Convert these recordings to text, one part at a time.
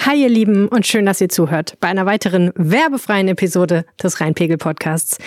Hi ihr Lieben und schön, dass ihr zuhört bei einer weiteren werbefreien Episode des Rheinpegel Podcasts.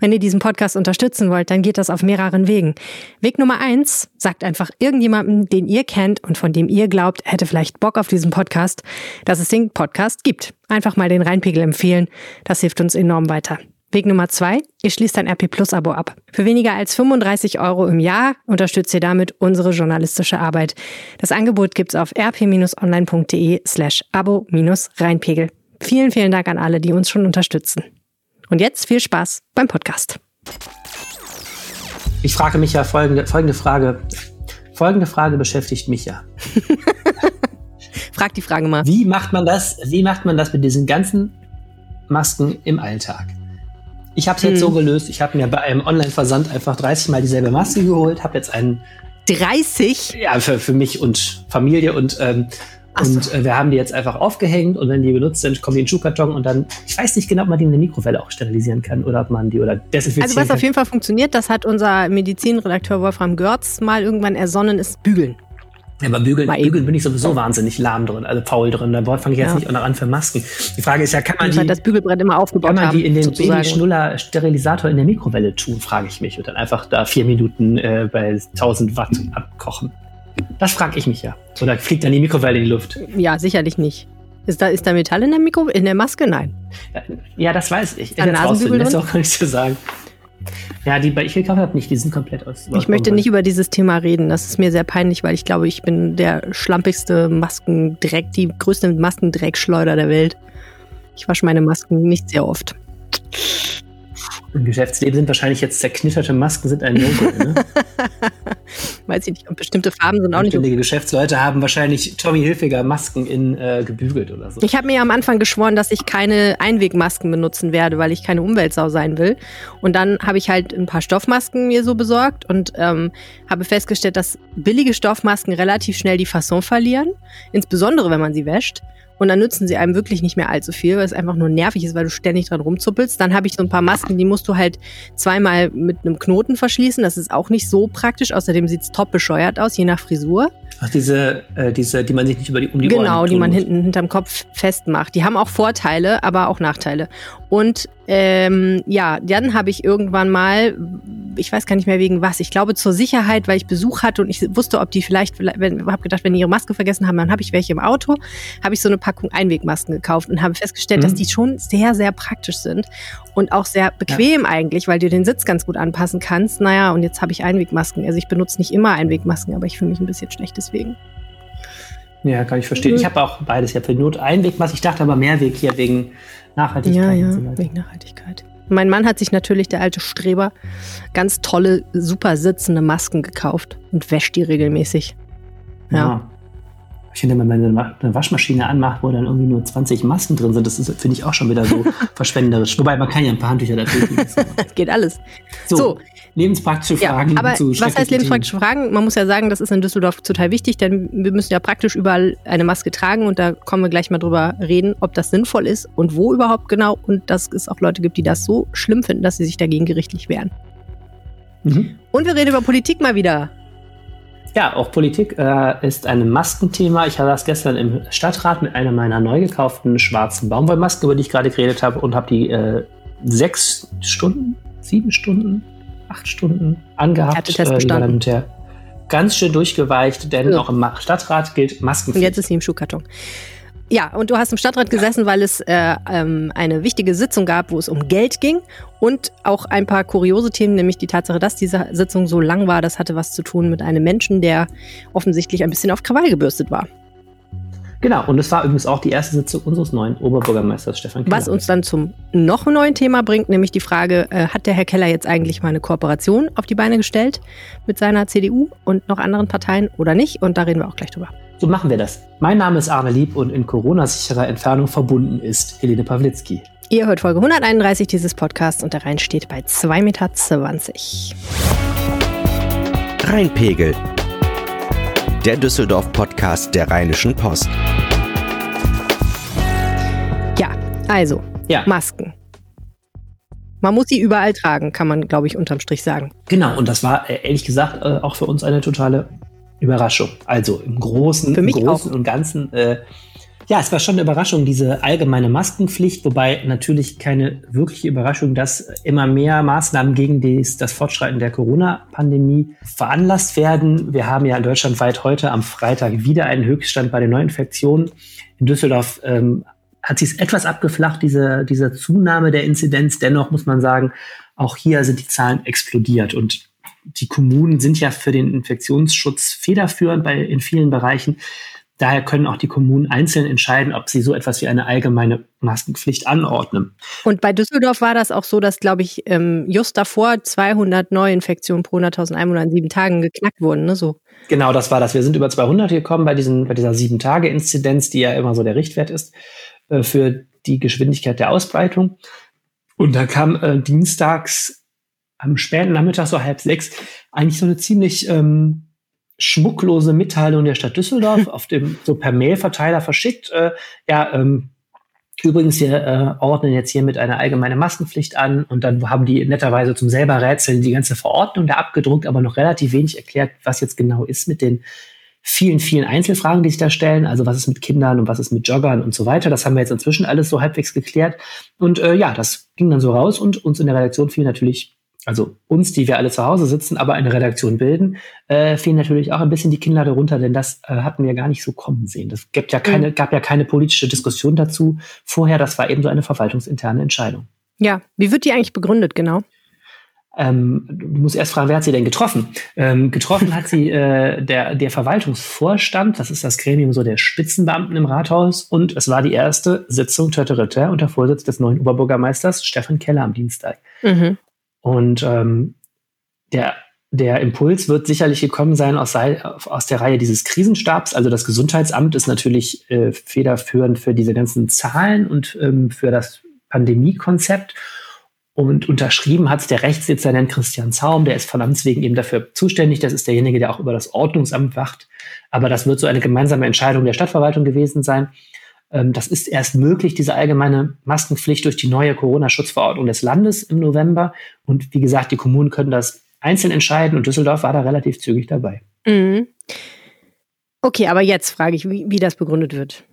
Wenn ihr diesen Podcast unterstützen wollt, dann geht das auf mehreren Wegen. Weg Nummer eins, sagt einfach irgendjemandem, den ihr kennt und von dem ihr glaubt, hätte vielleicht Bock auf diesen Podcast, dass es den Podcast gibt. Einfach mal den Rheinpegel empfehlen. Das hilft uns enorm weiter. Weg Nummer zwei, ihr schließt ein RP Plus Abo ab. Für weniger als 35 Euro im Jahr unterstützt ihr damit unsere journalistische Arbeit. Das Angebot gibt's auf rp-online.de slash abo-reinpegel. Vielen, vielen Dank an alle, die uns schon unterstützen. Und jetzt viel Spaß beim Podcast. Ich frage mich ja folgende, folgende Frage. Folgende Frage beschäftigt mich ja. Frag die Frage mal. Wie macht man das? Wie macht man das mit diesen ganzen Masken im Alltag? Ich habe es jetzt hm. so gelöst, ich habe mir bei einem Online-Versand einfach 30 Mal dieselbe Maske geholt, habe jetzt einen 30? Ja, für, für mich und Familie und ähm, so. Und äh, wir haben die jetzt einfach aufgehängt und wenn die benutzt sind, kommen die in den Schuhkarton und dann, ich weiß nicht genau, ob man die in der Mikrowelle auch sterilisieren kann oder ob man die oder desinfizieren Also was kann. auf jeden Fall funktioniert, das hat unser Medizinredakteur Wolfram Görz mal irgendwann ersonnen, ist Bügeln. Ja, aber Bügeln, Bügeln bin ich sowieso wahnsinnig lahm drin, also faul drin. Da fange ich jetzt ja. nicht auch noch an für Masken. Die Frage ist ja, kann man die, halt das Bügelbrett immer aufgebaut kann man die in den Baby-Schnuller-Sterilisator in der Mikrowelle tun, frage ich mich. Und dann einfach da vier Minuten äh, bei 1000 Watt abkochen. Das frage ich mich ja. Oder fliegt dann die Mikrowelle in die Luft? Ja, sicherlich nicht. Ist da, ist da Metall in der, Mikro in der Maske? Nein. Ja, das weiß ich. Ein Nasenbügel Das ist auch gar nicht zu sagen. Ja, die bei ich gekauft habe, nicht, die sind komplett aus. Ich möchte nicht über dieses Thema reden. Das ist mir sehr peinlich, weil ich glaube, ich bin der schlampigste Maskendreck, die größte Maskendreckschleuder der Welt. Ich wasche meine Masken nicht sehr oft. Im Geschäftsleben sind wahrscheinlich jetzt zerknitterte Masken sind ein no ne? Weiß ich nicht. Und bestimmte Farben sind auch nicht. Einige Geschäftsleute haben wahrscheinlich Tommy Hilfiger Masken in äh, gebügelt oder so. Ich habe mir am Anfang geschworen, dass ich keine Einwegmasken benutzen werde, weil ich keine Umweltsau sein will. Und dann habe ich halt ein paar Stoffmasken mir so besorgt und ähm, habe festgestellt, dass billige Stoffmasken relativ schnell die Fasson verlieren. Insbesondere, wenn man sie wäscht. Und dann nützen sie einem wirklich nicht mehr allzu viel, weil es einfach nur nervig ist, weil du ständig dran rumzuppelst. Dann habe ich so ein paar Masken, die musst du halt zweimal mit einem Knoten verschließen. Das ist auch nicht so praktisch. Außerdem sieht es top bescheuert aus, je nach Frisur. Ach, diese, äh, diese, die man sich nicht über die, um die genau, Ohren Genau, die man hinten hinterm Kopf festmacht. Die haben auch Vorteile, aber auch Nachteile. Und ähm, ja, dann habe ich irgendwann mal, ich weiß gar nicht mehr wegen was, ich glaube zur Sicherheit, weil ich Besuch hatte und ich wusste, ob die vielleicht, wenn, habe gedacht, wenn die ihre Maske vergessen haben, dann habe ich welche im Auto, habe ich so eine Packung Einwegmasken gekauft und habe festgestellt, mhm. dass die schon sehr, sehr praktisch sind und auch sehr bequem ja. eigentlich, weil du den Sitz ganz gut anpassen kannst. Naja, und jetzt habe ich Einwegmasken. Also ich benutze nicht immer Einwegmasken, aber ich fühle mich ein bisschen schlecht deswegen. Ja, kann ich verstehen. Mhm. Ich habe auch beides. Ich habe für Not Einwegmaske. Ich dachte aber Mehrweg hier wegen Nachhaltigkeit. Ja, ja, so wegen Nachhaltigkeit. Mein Mann hat sich natürlich, der alte Streber, ganz tolle, super sitzende Masken gekauft und wäscht die regelmäßig. Ja. ja. Ich finde, wenn man eine Waschmaschine anmacht, wo dann irgendwie nur 20 Masken drin sind, das finde ich auch schon wieder so verschwenderisch. Wobei man kann ja ein paar Handtücher dafür. Es geht alles. So, so, lebenspraktische Fragen. Ja, aber was heißt lebenspraktische Fragen? Man muss ja sagen, das ist in Düsseldorf total wichtig, denn wir müssen ja praktisch überall eine Maske tragen und da kommen wir gleich mal drüber reden, ob das sinnvoll ist und wo überhaupt genau und dass es auch Leute gibt, die das so schlimm finden, dass sie sich dagegen gerichtlich wehren. Mhm. Und wir reden über Politik mal wieder. Ja, auch Politik äh, ist ein Maskenthema. Ich hatte das gestern im Stadtrat mit einer meiner neu gekauften schwarzen Baumwollmasken, über die ich gerade geredet habe, und habe die äh, sechs Stunden, sieben Stunden acht Stunden angehabt. Härtetest bestanden. Äh, ganz schön durchgeweicht, denn ja. auch im Stadtrat gilt Maskenpflicht. Und jetzt ist sie im Schuhkarton. Ja, und du hast im Stadtrat gesessen, weil es äh, ähm, eine wichtige Sitzung gab, wo es um Geld ging und auch ein paar kuriose Themen, nämlich die Tatsache, dass diese Sitzung so lang war, das hatte was zu tun mit einem Menschen, der offensichtlich ein bisschen auf Krawall gebürstet war. Genau, und es war übrigens auch die erste Sitzung unseres neuen Oberbürgermeisters Stefan Keller. Was uns dann zum noch neuen Thema bringt, nämlich die Frage, äh, hat der Herr Keller jetzt eigentlich mal eine Kooperation auf die Beine gestellt mit seiner CDU und noch anderen Parteien oder nicht? Und da reden wir auch gleich drüber. So machen wir das. Mein Name ist Arne Lieb und in Corona-sicherer Entfernung verbunden ist Helene Pawlitzki. Ihr hört Folge 131 dieses Podcasts und der Rhein steht bei 2,20 Meter. Rheinpegel der Düsseldorf-Podcast der Rheinischen Post. Ja, also, ja. Masken. Man muss sie überall tragen, kann man, glaube ich, unterm Strich sagen. Genau, und das war äh, ehrlich gesagt äh, auch für uns eine totale Überraschung. Also im Großen, für mich im Großen auch. und Ganzen äh, Ja, es war schon eine Überraschung, diese allgemeine Maskenpflicht, wobei natürlich keine wirkliche Überraschung, dass immer mehr Maßnahmen gegen dies, das Fortschreiten der Corona-Pandemie veranlasst werden. Wir haben ja in Deutschland weit heute am Freitag wieder einen Höchststand bei den Neuinfektionen. In Düsseldorf ähm, hat sich etwas abgeflacht, diese, diese Zunahme der Inzidenz. Dennoch muss man sagen, auch hier sind die Zahlen explodiert und die Kommunen sind ja für den Infektionsschutz federführend bei, in vielen Bereichen. Daher können auch die Kommunen einzeln entscheiden, ob sie so etwas wie eine allgemeine Maskenpflicht anordnen. Und bei Düsseldorf war das auch so, dass, glaube ich, ähm, just davor 200 Neuinfektionen pro 100.000 Einwohner in sieben Tagen geknackt wurden, ne? So. Genau, das war das. Wir sind über 200 gekommen bei, diesen, bei dieser Sieben-Tage-Inzidenz, die ja immer so der Richtwert ist äh, für die Geschwindigkeit der Ausbreitung. Und da kam äh, dienstags am späten Nachmittag, so halb sechs, eigentlich so eine ziemlich ähm, schmucklose Mitteilung der Stadt Düsseldorf auf dem so per Mail-Verteiler verschickt. Äh, ja, ähm, übrigens, wir äh, ordnen jetzt hier mit einer allgemeinen Maskenpflicht an und dann haben die netterweise zum selber Rätseln die ganze Verordnung da abgedruckt, aber noch relativ wenig erklärt, was jetzt genau ist mit den vielen, vielen Einzelfragen, die sich da stellen. Also was ist mit Kindern und was ist mit Joggern und so weiter. Das haben wir jetzt inzwischen alles so halbwegs geklärt. Und äh, ja, das ging dann so raus und uns in der Redaktion fiel natürlich also uns, die wir alle zu Hause sitzen, aber eine Redaktion bilden, äh, fielen natürlich auch ein bisschen die Kinnlade runter, denn das äh, hatten wir gar nicht so kommen sehen. Das gibt ja keine, gab ja keine politische Diskussion dazu vorher. Das war eben so eine verwaltungsinterne Entscheidung. Ja, wie wird die eigentlich begründet, genau? Ähm, du musst erst fragen, wer hat sie denn getroffen? Ähm, getroffen hat sie äh, der, der Verwaltungsvorstand, das ist das Gremium so der Spitzenbeamten im Rathaus, und es war die erste Sitzung Tötteritte unter Vorsitz des neuen Oberbürgermeisters Stefan Keller am Dienstag. Mhm. Und ähm, der, der Impuls wird sicherlich gekommen sein aus, aus der Reihe dieses Krisenstabs. Also das Gesundheitsamt ist natürlich äh, federführend für diese ganzen Zahlen und ähm, für das Pandemiekonzept. Und unterschrieben hat es der Rechtsdezernent Christian Zaum, der ist von Amts wegen eben dafür zuständig. Das ist derjenige, der auch über das Ordnungsamt wacht. Aber das wird so eine gemeinsame Entscheidung der Stadtverwaltung gewesen sein. Ähm, das ist erst möglich, diese allgemeine Maskenpflicht durch die neue Corona-Schutzverordnung des Landes im November. Und wie gesagt, die Kommunen können das einzeln entscheiden und Düsseldorf war da relativ zügig dabei. Mhm. Okay, aber jetzt frage ich, wie, wie das begründet wird.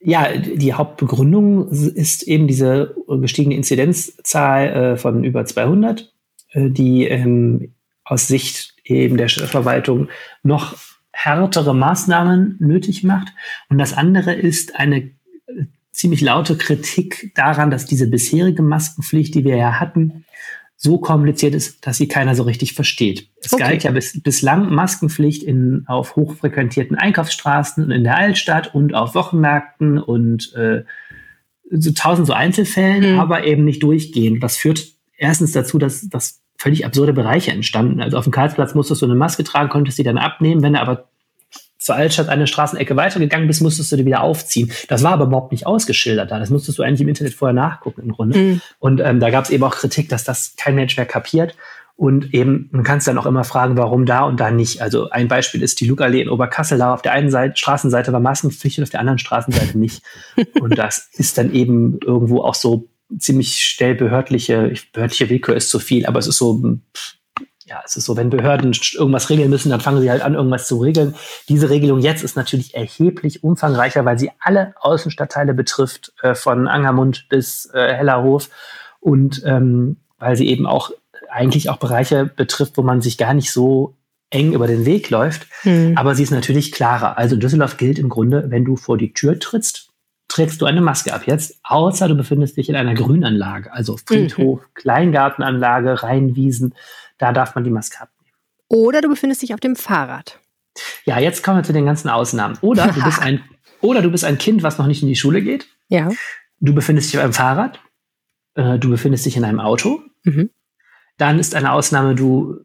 Ja, die Hauptbegründung ist eben diese gestiegene Inzidenzzahl äh, von über 200, äh, die ähm, aus Sicht eben der Stadtverwaltung noch härtere Maßnahmen nötig macht. Und das andere ist eine äh, ziemlich laute Kritik daran, dass diese bisherige Maskenpflicht, die wir ja hatten, so kompliziert ist, dass sie keiner so richtig versteht. Es okay. galt ja bis, bislang Maskenpflicht in, auf hochfrequentierten Einkaufsstraßen und in der Altstadt und auf Wochenmärkten und äh, so tausend so Einzelfällen, mhm. aber eben nicht durchgehend. Das führt erstens dazu, dass, dass völlig absurde Bereiche entstanden. Also auf dem Karlsplatz musstest du eine Maske tragen, konntest sie dann abnehmen. Wenn du aber zur Altstadt eine Straßenecke weitergegangen bist, musstest du die wieder aufziehen. Das war aber überhaupt nicht ausgeschildert da. Das musstest du eigentlich im Internet vorher nachgucken im Grunde. Mhm. Und ähm, da gab es eben auch Kritik, dass das kein Mensch mehr kapiert. Und eben, man kann es dann auch immer fragen, warum da und da nicht. Also ein Beispiel ist die Lugallee in Oberkassel. Da auf der einen Seite, Straßenseite war Maskenpflicht und auf der anderen Straßenseite nicht. und das ist dann eben irgendwo auch so ziemlich schnell behördliche, behördliche Willkür ist zu viel, aber es ist so, ja, es ist so, wenn Behörden irgendwas regeln müssen, dann fangen sie halt an, irgendwas zu regeln. Diese Regelung jetzt ist natürlich erheblich umfangreicher, weil sie alle Außenstadtteile betrifft, äh, von Angermund bis äh, Hellerhof und ähm, weil sie eben auch eigentlich auch Bereiche betrifft, wo man sich gar nicht so eng über den Weg läuft. Hm. Aber sie ist natürlich klarer. Also Düsseldorf gilt im Grunde, wenn du vor die Tür trittst, trägst du eine Maske ab jetzt, außer du befindest dich in einer Grünanlage, also Friedhof, mhm. Kleingartenanlage, Rheinwiesen, da darf man die Maske abnehmen. Oder du befindest dich auf dem Fahrrad. Ja, jetzt kommen wir zu den ganzen Ausnahmen. Oder du bist ein, oder du bist ein Kind, was noch nicht in die Schule geht. Ja. Du befindest dich auf einem Fahrrad. Äh, du befindest dich in einem Auto. Mhm. Dann ist eine Ausnahme, du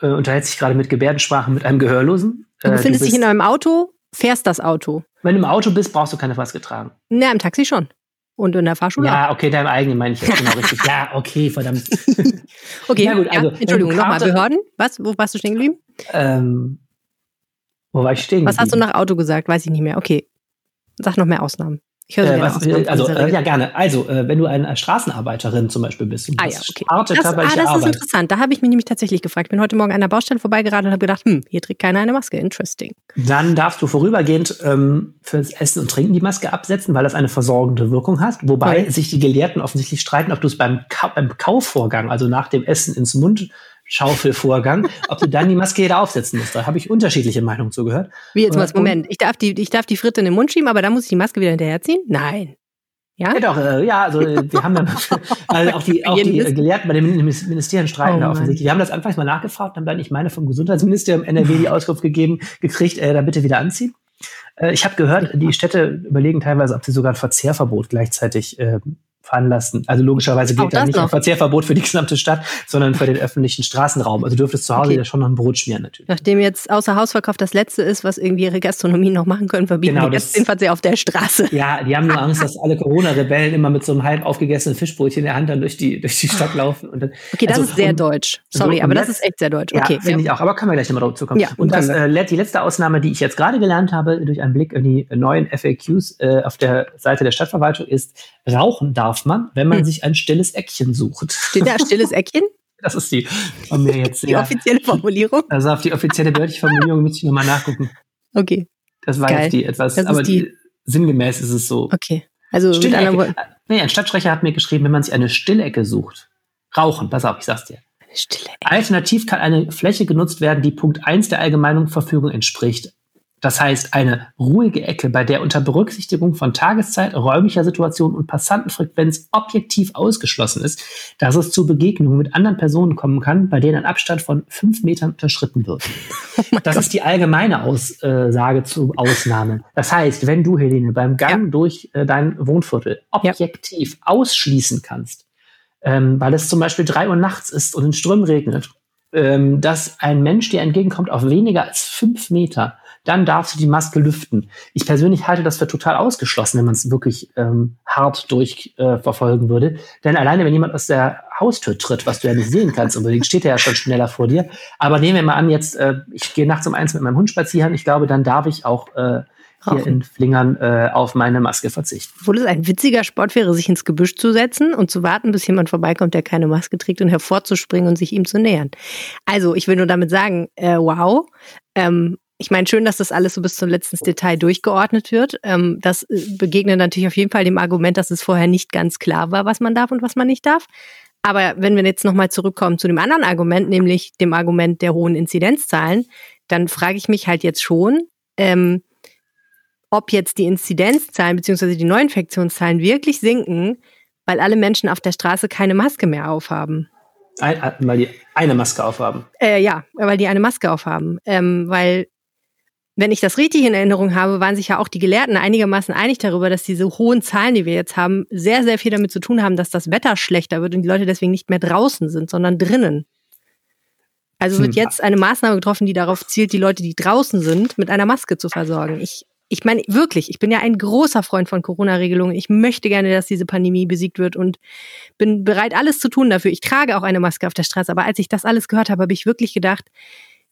äh, unterhältst dich gerade mit Gebärdensprache mit einem Gehörlosen. Du befindest äh, du dich in einem Auto, fährst das Auto. Wenn du im Auto bist, brauchst du keine Maske tragen. Na, im Taxi schon. Und in der Fahrschule? Ja, okay, deinem eigenen meine ich jetzt genau richtig. Ja, okay, verdammt. okay, ja, gut, also, ja, Entschuldigung, nochmal, Behörden? Was? Wo warst du stehen geblieben? Ähm, wo war ich stehen Was hast du nach Auto gesagt? Weiß ich nicht mehr. Okay. Sag noch mehr Ausnahmen. Ich höre Äh, was, aus, äh, also, äh, ja, gerne. Also, äh, wenn du eine Straßenarbeiterin zum Beispiel bist und Ah ja, okay. harte Das, ah, das ist Arbeit, interessant. Da habe ich mich nämlich tatsächlich gefragt. Ich bin heute Morgen an der Baustelle vorbeigeradelt und habe gedacht, hm, hier trägt keiner eine Maske. Interesting. dann darfst du vorübergehend ähm, fürs Essen und Trinken die Maske absetzen, weil das eine versorgende Wirkung hat. Wobei Okay. sich die Gelehrten offensichtlich streiten, ob du es beim, Kau beim Kaufvorgang, also nach dem Essen ins Mundschaufelvorgang, ob du dann die Maske wieder aufsetzen musst. Da habe ich unterschiedliche Meinungen zugehört. Wie jetzt mal, Moment. Ich darf, die, ich darf die Fritte in den Mund schieben, aber dann muss ich die Maske wieder hinterherziehen? Nein. Ja? Ja, doch, äh, ja, also wir haben dann, also auch die, auch die äh. Gelehrten bei den Minis- Ministerien streiten Oh da offensichtlich. Wir haben das anfangs mal nachgefragt, haben dann, ich meine, vom Gesundheitsministerium NRW die Auskunft gegeben, gekriegt, äh, da bitte wieder anziehen. Äh, ich habe gehört, die Städte überlegen teilweise, ob sie sogar ein Verzehrverbot gleichzeitig äh, veranlassen. Also logischerweise gilt da das nicht ein noch. Verzehrverbot für die gesamte Stadt, sondern für den öffentlichen Straßenraum. Also du dürftest zu Hause Okay. ja schon noch ein Brot schmieren natürlich. Nachdem jetzt außer Hausverkauf das letzte ist, was irgendwie ihre Gastronomie noch machen können, verbieten Genau, die das- jetzt den Verzehr auf der Straße. Ja, die haben nur Angst, dass alle Corona-Rebellen immer mit so einem halb aufgegessenen Fischbrötchen in der Hand dann durch die, durch die Stadt laufen. Und dann, Okay, das Also, ist sehr und- deutsch. Sorry, so, aber das letzt- ist echt sehr deutsch. Ja, Okay, finde ich auch. Aber können wir gleich nochmal dazu kommen. Ja, und das, äh, die letzte Ausnahme, die ich jetzt gerade gelernt habe, durch einen Blick in die neuen FAQs äh, auf der Seite der Stadtverwaltung, ist, rauchen darf man, wenn man Hm. sich ein stilles Eckchen sucht. Steht da stilles Eckchen? Das ist die von mir jetzt. Die ja. offizielle Formulierung? Also auf die offizielle behördliche Formulierung müsste ich nochmal nachgucken. Okay, Das war Geil. jetzt die etwas, Das aber die- die, sinngemäß ist es so. okay. Also Stillecke. Nee, ein Stadtsprecher hat mir geschrieben, wenn man sich eine Stillecke sucht. Rauchen, pass auf, ich sag's dir. Alternativ kann eine Fläche genutzt werden, die Punkt 1 der allgemeinen Verfügung entspricht. Das heißt, eine ruhige Ecke, bei der unter Berücksichtigung von Tageszeit, räumlicher Situation und Passantenfrequenz objektiv ausgeschlossen ist, dass es zu Begegnungen mit anderen Personen kommen kann, bei denen ein Abstand von fünf Metern unterschritten wird. Oh das ist die allgemeine Aussage zu Ausnahmen. Das heißt, wenn du, Helene, beim Gang durch äh, dein Wohnviertel objektiv ausschließen kannst, ähm, weil es zum Beispiel drei Uhr nachts ist und in Strömen regnet, ähm, dass ein Mensch dir entgegenkommt auf weniger als fünf Meter, dann darfst du die Maske lüften. Ich persönlich halte das für total ausgeschlossen, wenn man es wirklich ähm, hart durchverfolgen äh, würde. Denn alleine, wenn jemand aus der Haustür tritt, was du ja nicht sehen kannst unbedingt, steht er ja schon schneller vor dir. Aber nehmen wir mal an, jetzt, äh, ich gehe nachts um eins mit meinem Hund spazieren. Ich glaube, dann darf ich auch äh, hier Rauchen. in Flingern äh, auf meine Maske verzichten. Obwohl es ein witziger Sport wäre, sich ins Gebüsch zu setzen und zu warten, bis jemand vorbeikommt, der keine Maske trägt und hervorzuspringen und sich ihm zu nähern. Also, ich will nur damit sagen, äh, wow. Ähm, ich meine, schön, dass das alles so bis zum letzten Detail durchgeordnet wird. Ähm, das äh, begegnet natürlich auf jeden Fall dem Argument, dass es vorher nicht ganz klar war, was man darf und was man nicht darf. Aber wenn wir jetzt nochmal zurückkommen zu dem anderen Argument, nämlich dem Argument der hohen Inzidenzzahlen, dann frage ich mich halt jetzt schon, ähm, ob jetzt die Inzidenzzahlen bzw. die Neuinfektionszahlen wirklich sinken, weil alle Menschen auf der Straße keine Maske mehr aufhaben. Ein, ein- weil die eine Maske aufhaben. Äh, ja, weil die eine Maske aufhaben. Ähm, weil, wenn ich das richtig in Erinnerung habe, waren sich ja auch die Gelehrten einigermaßen einig darüber, dass diese hohen Zahlen, die wir jetzt haben, sehr, sehr viel damit zu tun haben, dass das Wetter schlechter wird und die Leute deswegen nicht mehr draußen sind, sondern drinnen. Also wird Hm. jetzt eine Maßnahme getroffen, die darauf zielt, die Leute, die draußen sind, mit einer Maske zu versorgen. Ich, ich meine wirklich, ich bin ja ein großer Freund von Corona-Regelungen. Ich möchte gerne, dass diese Pandemie besiegt wird und bin bereit, alles zu tun dafür. Ich trage auch eine Maske auf der Straße. Aber als ich das alles gehört habe, habe ich wirklich gedacht,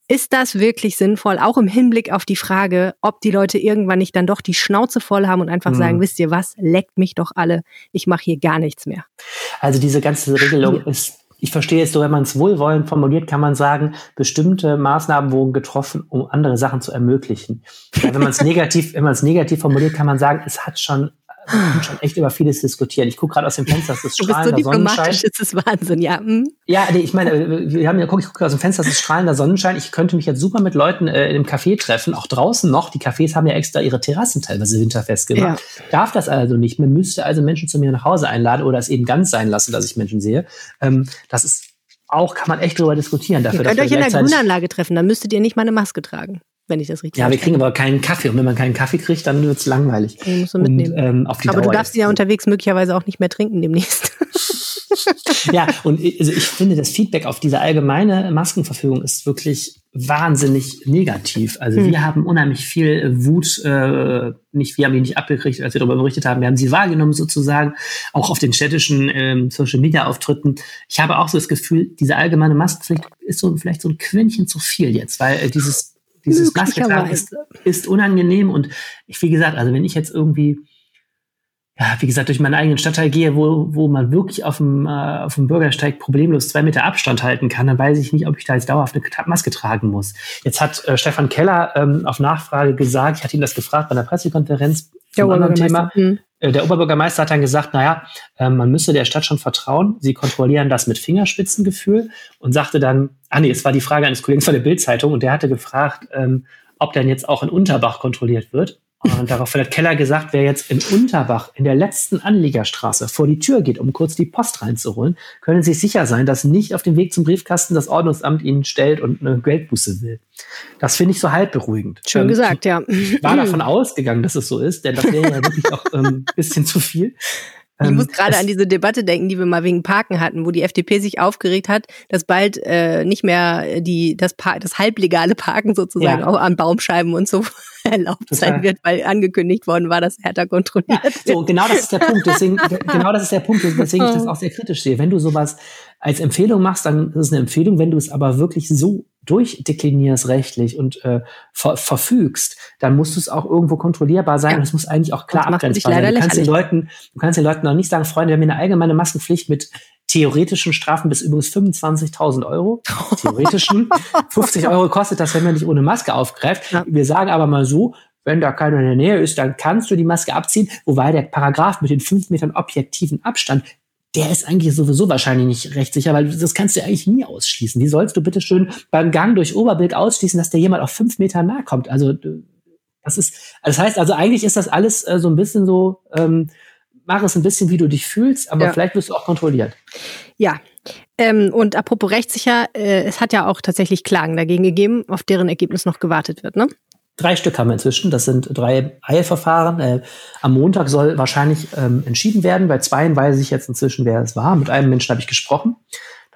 ist das wirklich sinnvoll, auch im Hinblick auf die Frage, ob die Leute irgendwann nicht dann doch die Schnauze voll haben und einfach Mhm. sagen, wisst ihr was, leckt mich doch alle, ich mache hier gar nichts mehr. Also diese ganze Regelung ist, ich verstehe es so, wenn man es wohlwollend formuliert, kann man sagen, bestimmte Maßnahmen wurden getroffen, um andere Sachen zu ermöglichen. Ja, wenn man es negativ, wenn man es negativ formuliert, kann man sagen, es hat schon, man kann schon echt über vieles diskutieren. Ich gucke gerade aus dem Fenster, es ist Du bist so strahlender Sonnenschein. das ist Wahnsinn, ja. Hm? Ja, nee, ich meine, wir haben ja, guck, ich gucke aus dem Fenster, es ist strahlender Sonnenschein. Ich könnte mich jetzt super mit Leuten äh, in einem Café treffen, auch draußen noch. Die Cafés haben ja extra ihre Terrassen teilweise winterfest gemacht. Darf das also nicht. Man müsste also Menschen zu mir nach Hause einladen oder es eben ganz sein lassen, dass ich Menschen sehe. Ähm, das ist auch, kann man echt darüber diskutieren. Dafür, Ihr könnt euch wir in der Grünanlage treffen, dann müsstet ihr nicht mal eine Maske tragen, wenn ich das richtig Ja, wir kriegen aber keinen Kaffee. Und wenn man keinen Kaffee kriegt, dann wird's langweilig. Den musst du Und, mitnehmen. ähm, auf die aber du Dauer darfst ist- ihn ja unterwegs möglicherweise auch nicht mehr trinken demnächst. ja, und ich- also ich finde, das Feedback auf diese allgemeine Maskenverfügung ist wirklich wahnsinnig negativ. Also Hm. wir haben unheimlich viel Wut, äh, nicht, wir haben die nicht abgekriegt, als wir darüber berichtet haben, wir haben sie wahrgenommen sozusagen, auch auf den städtischen ähm, Social-Media-Auftritten. Ich habe auch so das Gefühl, diese allgemeine Maskenpflicht ist so vielleicht so ein Quäntchen zu viel jetzt, weil äh, dieses, dieses Maskentragen ist, ist unangenehm und ich, wie gesagt, also wenn ich jetzt irgendwie ja, wie gesagt, durch meinen eigenen Stadtteil gehe, wo, wo man wirklich auf dem, äh, auf dem Bürgersteig problemlos zwei Meter Abstand halten kann, dann weiß ich nicht, ob ich da jetzt dauerhaft eine Maske tragen muss. Jetzt hat äh, Stefan Keller ähm, auf Nachfrage gesagt, ich hatte ihn das gefragt bei einer Pressekonferenz zum anderen Thema. Äh, der Oberbürgermeister hat dann gesagt, naja, äh, man müsse der Stadt schon vertrauen. Sie kontrollieren das mit Fingerspitzengefühl und sagte dann, ah nee, es war die Frage eines Kollegen von der Bildzeitung und der hatte gefragt, ähm, ob denn jetzt auch in Unterbach kontrolliert wird. Und daraufhin hat Keller gesagt, wer jetzt in Unterbach in der letzten Anliegerstraße vor die Tür geht, um kurz die Post reinzuholen, können Sie sicher sein, dass nicht auf dem Weg zum Briefkasten das Ordnungsamt Ihnen stellt und eine Geldbuße will. Das finde ich so halb beruhigend. Schön ähm, gesagt, ja. Ich war davon ausgegangen, dass es so ist, denn das wäre ja wirklich auch ein ähm, bisschen zu viel. Ich muss ähm, gerade an diese Debatte denken, die wir mal wegen Parken hatten, wo die FDP sich aufgeregt hat, dass bald äh, nicht mehr die das, pa das halblegale Parken sozusagen ja. auch an Baumscheiben und so erlaubt Total. sein wird, weil angekündigt worden war, dass härter kontrolliert ja, So, genau das ist der Punkt. Deswegen, genau das ist der Punkt, weswegen ich das auch sehr kritisch sehe. Wenn du sowas als Empfehlung machst, dann ist es eine Empfehlung. Wenn du es aber wirklich so durchdeklinierst rechtlich und äh, ver verfügst, dann muss es auch irgendwo kontrollierbar sein ja. und es muss eigentlich auch klar abgrenzbar sein. Du kannst, den Leuten, du kannst den Leuten auch nicht sagen, Freunde, wir haben eine allgemeine Maskenpflicht mit theoretischen Strafen bis übrigens 25.000 Euro. Theoretischen 50 Euro kostet das, wenn man nicht ohne Maske aufgreift. Ja. Wir sagen aber mal so, wenn da keiner in der Nähe ist, dann kannst du die Maske abziehen, wobei der Paragraph mit den fünf Metern objektiven Abstand der ist eigentlich sowieso wahrscheinlich nicht rechtssicher, weil das kannst du eigentlich nie ausschließen. Wie sollst du bitte schön beim Gang durch Oberbild ausschließen, dass der jemand auf fünf Meter nahe kommt? Also das ist, das heißt also eigentlich ist das alles äh, so ein bisschen so, ähm, mach es ein bisschen, wie du dich fühlst, aber ja. vielleicht wirst du auch kontrolliert. Ja. Ähm, und apropos rechtssicher, äh, es hat ja auch tatsächlich Klagen dagegen gegeben, auf deren Ergebnis noch gewartet wird, ne? Drei Stück haben wir inzwischen. Das sind drei Eilverfahren. Äh, am Montag soll wahrscheinlich ähm, entschieden werden. Bei zweien weiß ich jetzt inzwischen, wer es war. Mit einem Menschen habe ich gesprochen.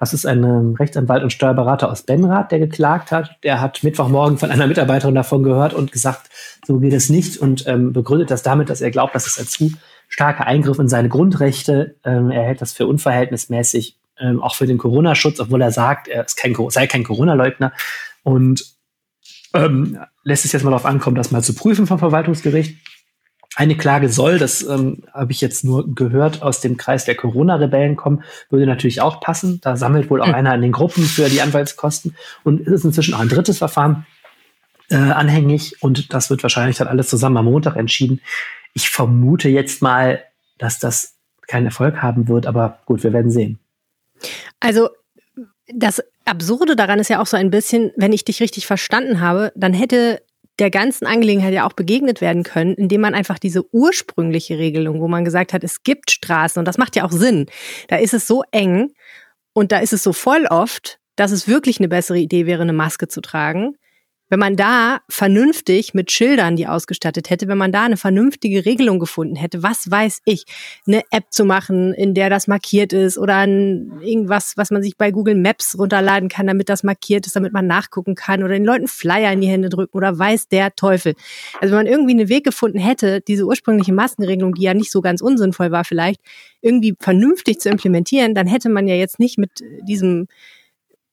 Das ist ein ähm, Rechtsanwalt und Steuerberater aus Benrath, der geklagt hat. Der hat Mittwochmorgen von einer Mitarbeiterin davon gehört und gesagt, so geht es nicht und ähm, begründet das damit, dass er glaubt, dass es ein zu starker Eingriff in seine Grundrechte. Ähm, er hält das für unverhältnismäßig, ähm, auch für den Corona-Schutz, obwohl er sagt, er ist kein, sei kein Corona-Leugner. Und ähm, lässt es jetzt mal darauf ankommen, das mal zu prüfen vom Verwaltungsgericht. Eine Klage soll, das ähm, habe ich jetzt nur gehört, aus dem Kreis der Corona-Rebellen kommen, würde natürlich auch passen. Da sammelt wohl auch mhm. einer in den Gruppen für die Anwaltskosten. Und es ist inzwischen auch ein drittes Verfahren äh, anhängig und das wird wahrscheinlich dann alles zusammen am Montag entschieden. Ich vermute jetzt mal, dass das keinen Erfolg haben wird, aber gut, wir werden sehen. Also das Absurde daran ist ja auch so ein bisschen, wenn ich dich richtig verstanden habe, dann hätte der ganzen Angelegenheit ja auch begegnet werden können, indem man einfach diese ursprüngliche Regelung, wo man gesagt hat, es gibt Straßen und das macht ja auch Sinn. Da ist es so eng und da ist es so voll oft, dass es wirklich eine bessere Idee wäre, eine Maske zu tragen. Wenn man da vernünftig mit Schildern die ausgestattet hätte, wenn man da eine vernünftige Regelung gefunden hätte, was weiß ich, eine App zu machen, in der das markiert ist oder ein, irgendwas, was man sich bei Google Maps runterladen kann, damit das markiert ist, damit man nachgucken kann oder den Leuten Flyer in die Hände drücken oder weiß der Teufel. Also wenn man irgendwie einen Weg gefunden hätte, diese ursprüngliche Maskenregelung, die ja nicht so ganz unsinnvoll war vielleicht, irgendwie vernünftig zu implementieren, dann hätte man ja jetzt nicht mit diesem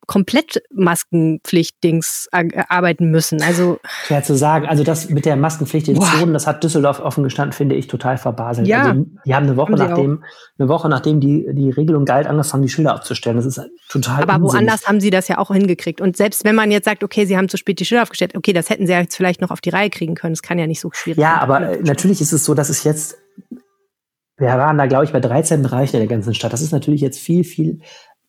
komplett Maskenpflicht-Dings arbeiten müssen. Also schwer zu sagen. Also das mit der Maskenpflicht in. Zonen, das hat Düsseldorf offen gestanden, finde ich total verbaselt. Ja, also die haben eine Woche haben nachdem eine Woche nachdem die die Regelung galt angefangen, die Schilder aufzustellen. Das ist total. Aber unsinnig. woanders haben sie das ja auch hingekriegt. Und selbst wenn man jetzt sagt, okay, sie haben zu spät die Schilder aufgestellt, okay, das hätten sie ja jetzt vielleicht noch auf die Reihe kriegen können. Das kann ja nicht so schwierig sein. Ja, aber äh, natürlich ist es so, dass es jetzt wir waren da, glaube ich, bei 13 Bereichen in der ganzen Stadt. Das ist natürlich jetzt viel, viel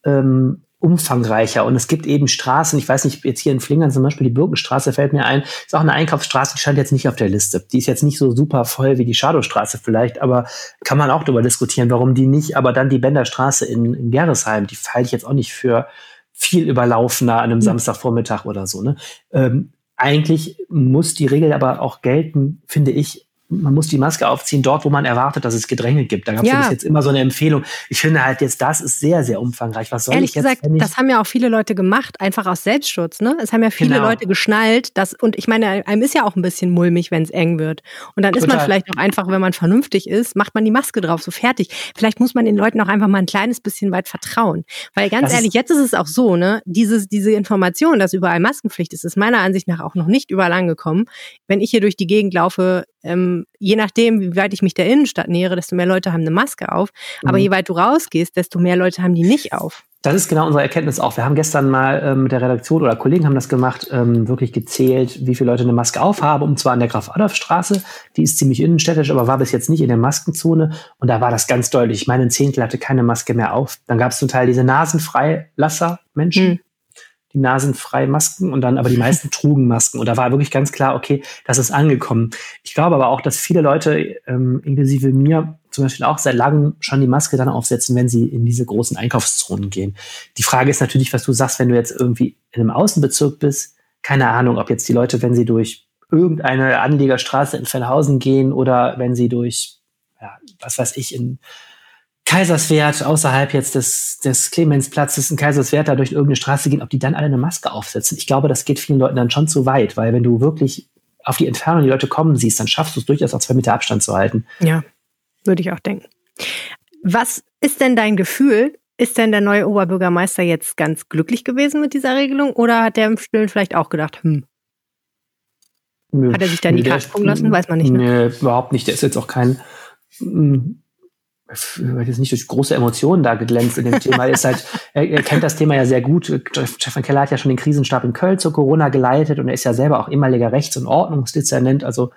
ähm, umfangreicher. Und es gibt eben Straßen, ich weiß nicht, jetzt hier in Flingern zum Beispiel die Birkenstraße fällt mir ein, ist auch eine Einkaufsstraße, die stand jetzt nicht auf der Liste. Die ist jetzt nicht so super voll wie die Schadowstraße vielleicht, aber kann man auch darüber diskutieren, warum die nicht, aber dann die Benderstraße in, in Gerresheim, die halte ich jetzt auch nicht für viel überlaufener an einem mhm. Samstagvormittag oder so. Ne? Ähm, eigentlich muss die Regel aber auch gelten, finde ich, man muss die Maske aufziehen dort, wo man erwartet, dass es Gedränge gibt. Da gab es ja. jetzt immer so eine Empfehlung. Ich finde halt jetzt, das ist sehr, sehr umfangreich. Was soll Ehrlich ich jetzt, gesagt, das haben ja auch viele Leute gemacht, einfach aus Selbstschutz. Ne? Es haben ja viele genau. Leute geschnallt. Dass, und ich meine, einem ist ja auch ein bisschen mulmig, wenn es eng wird. Und dann Total. ist man vielleicht auch einfach, wenn man vernünftig ist, macht man die Maske drauf, so fertig. Vielleicht muss man den Leuten auch einfach mal ein kleines bisschen weit vertrauen. Weil ganz das ehrlich, jetzt ist es auch so, ne, dieses, diese Information, dass überall Maskenpflicht ist, ist meiner Ansicht nach auch noch nicht überall angekommen. Wenn ich hier durch die Gegend laufe, ähm, je nachdem, wie weit ich mich der Innenstadt nähere, desto mehr Leute haben eine Maske auf. Aber mhm. je weit du rausgehst, desto mehr Leute haben die nicht auf. Das ist genau unsere Erkenntnis auch. Wir haben gestern mal ähm, mit der Redaktion oder Kollegen haben das gemacht, ähm, wirklich gezählt, wie viele Leute eine Maske aufhaben, und zwar an der Graf-Adolf-Straße. Die ist ziemlich innenstädtisch, aber war bis jetzt nicht in der Maskenzone. Und da war das ganz deutlich. Ich meine, ein Zehntel hatte keine Maske mehr auf. Dann gab es zum Teil diese Nasenfreilasser Menschen. Mhm nasenfrei Masken und dann aber die meisten trugen Masken. Und da war wirklich ganz klar, okay, das ist angekommen. Ich glaube aber auch, dass viele Leute, ähm, inklusive mir, zum Beispiel auch seit langem schon die Maske dann aufsetzen, wenn sie in diese großen Einkaufszonen gehen. Die Frage ist natürlich, was du sagst, wenn du jetzt irgendwie in einem Außenbezirk bist. Keine Ahnung, ob jetzt die Leute, wenn sie durch irgendeine Anliegerstraße in Fellhausen gehen oder wenn sie durch, ja, was weiß ich, in Kaiserswerth außerhalb jetzt des, des Clemensplatzes in Kaiserswerth da durch irgendeine Straße gehen, ob die dann alle eine Maske aufsetzen. Ich glaube, das geht vielen Leuten dann schon zu weit, weil wenn du wirklich auf die Entfernung die Leute kommen siehst, dann schaffst du es durchaus auch zwei Meter Abstand zu halten. Ja, würde ich auch denken. Was ist denn dein Gefühl? Ist denn der neue Oberbürgermeister jetzt ganz glücklich gewesen mit dieser Regelung oder hat der im Stillen vielleicht auch gedacht, hm, Nö. Hat er sich da nie Karten lassen? Weiß man nicht. Ne? Nee, überhaupt nicht. Der ist jetzt auch kein hm, jetzt nicht durch große Emotionen da geglänzt in dem Thema. Er, ist halt, er, er, kennt das Thema ja sehr gut. Stefan Keller hat ja schon den Krisenstab in Köln zur Corona geleitet und er ist ja selber auch ehemaliger Rechts- und Ordnungsdezernent. Also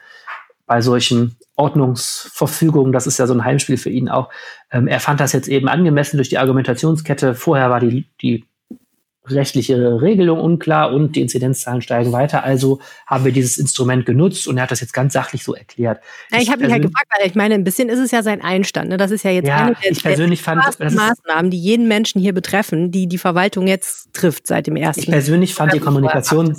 bei solchen Ordnungsverfügungen, das ist ja so ein Heimspiel für ihn auch. Ähm, er fand das jetzt eben angemessen durch die Argumentationskette. Vorher war die, die rechtliche Regelung unklar und die Inzidenzzahlen steigen weiter. Also haben wir dieses Instrument genutzt und er hat das jetzt ganz sachlich so erklärt. Ja, ich, habe mich halt gefragt, weil ich meine, ein bisschen ist es ja sein Einstand. Ne? Das ist ja jetzt ja, eine der, ich persönlich fand, das Maßnahmen, die jeden Menschen hier betreffen, die die Verwaltung jetzt trifft seit dem ersten. Ich persönlich fand die Kommunikation,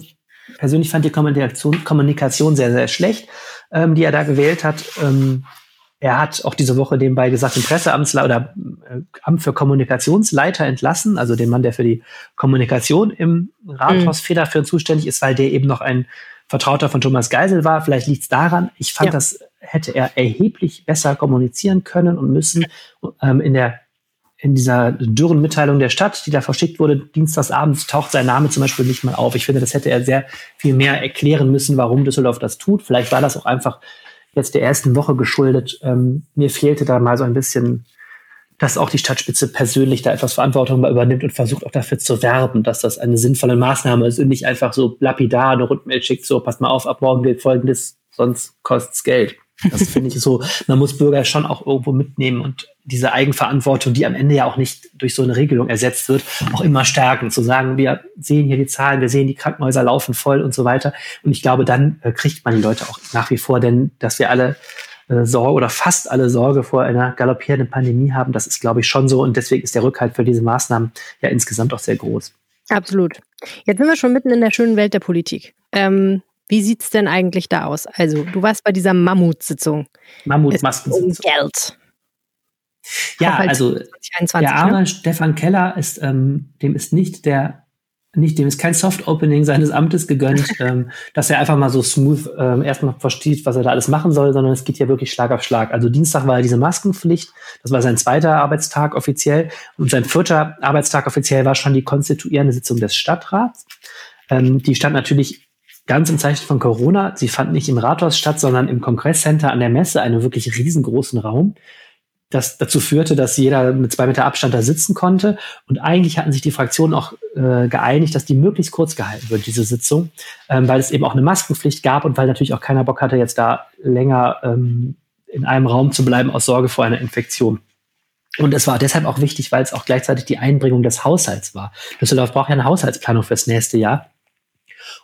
persönlich fand die Kommunikation, Kommunikation sehr, sehr schlecht, ähm, die er da gewählt hat. Ähm, er hat auch diese Woche nebenbei gesagt, den Presseamtsleiter oder Amt für Kommunikationsleiter entlassen, also den Mann, der für die Kommunikation im Rathaus mhm. federführend zuständig ist, weil der eben noch ein Vertrauter von Thomas Geisel war. Vielleicht liegt es daran. Ich fand, ja. das hätte er erheblich besser kommunizieren können und müssen. Ähm, in der in dieser dürren Mitteilung der Stadt, die da verschickt wurde, dienstagsabends, taucht sein Name zum Beispiel nicht mal auf. Ich finde, das hätte er sehr viel mehr erklären müssen, warum Düsseldorf das tut. Vielleicht war das auch einfach jetzt der ersten Woche geschuldet. Ähm, mir fehlte da mal so ein bisschen, dass auch die Stadtspitze persönlich da etwas Verantwortung übernimmt und versucht auch dafür zu werben, dass das eine sinnvolle Maßnahme ist und nicht einfach so lapidar eine Rundmail schickt, so passt mal auf, ab morgen gilt folgendes, sonst kostet's Geld. Das finde ich so, man muss Bürger schon auch irgendwo mitnehmen und diese Eigenverantwortung, die am Ende ja auch nicht durch so eine Regelung ersetzt wird, auch immer stärken. Zu sagen, wir sehen hier die Zahlen, wir sehen, die Krankenhäuser laufen voll und so weiter. Und ich glaube, dann äh, kriegt man die Leute auch nach wie vor, denn dass wir alle äh, Sorge oder fast alle Sorge vor einer galoppierenden Pandemie haben, das ist, glaube ich, schon so. Und deswegen ist der Rückhalt für diese Maßnahmen ja insgesamt auch sehr groß. Absolut. Jetzt sind wir schon mitten in der schönen Welt der Politik. Ähm, wie sieht's denn eigentlich da aus? Also, du warst bei dieser Mammutsitzung. Mammutmaskensitzung. Um Geld. Ja, also 2021, der arme ne? Stefan Keller ist, ähm, dem ist nicht der nicht, dem ist kein Soft-Opening seines Amtes gegönnt, ähm, dass er einfach mal so smooth ähm, erstmal versteht, was er da alles machen soll, sondern es geht ja wirklich Schlag auf Schlag. Also Dienstag war diese Maskenpflicht, das war sein zweiter Arbeitstag offiziell und sein vierter Arbeitstag offiziell war schon die konstituierende Sitzung des Stadtrats. Ähm, die stand natürlich ganz im Zeichen von Corona. Sie fand nicht im Rathaus statt, sondern im Kongresscenter an der Messe, einem wirklich riesengroßen Raum das dazu führte, dass jeder mit zwei Meter Abstand da sitzen konnte. Und eigentlich hatten sich die Fraktionen auch äh, geeinigt, dass die möglichst kurz gehalten wird, diese Sitzung, ähm, weil es eben auch eine Maskenpflicht gab und weil natürlich auch keiner Bock hatte, jetzt da länger ähm, in einem Raum zu bleiben aus Sorge vor einer Infektion. Und es war deshalb auch wichtig, weil es auch gleichzeitig die Einbringung des Haushalts war. Düsseldorf braucht ja eine Haushaltsplanung fürs nächste Jahr.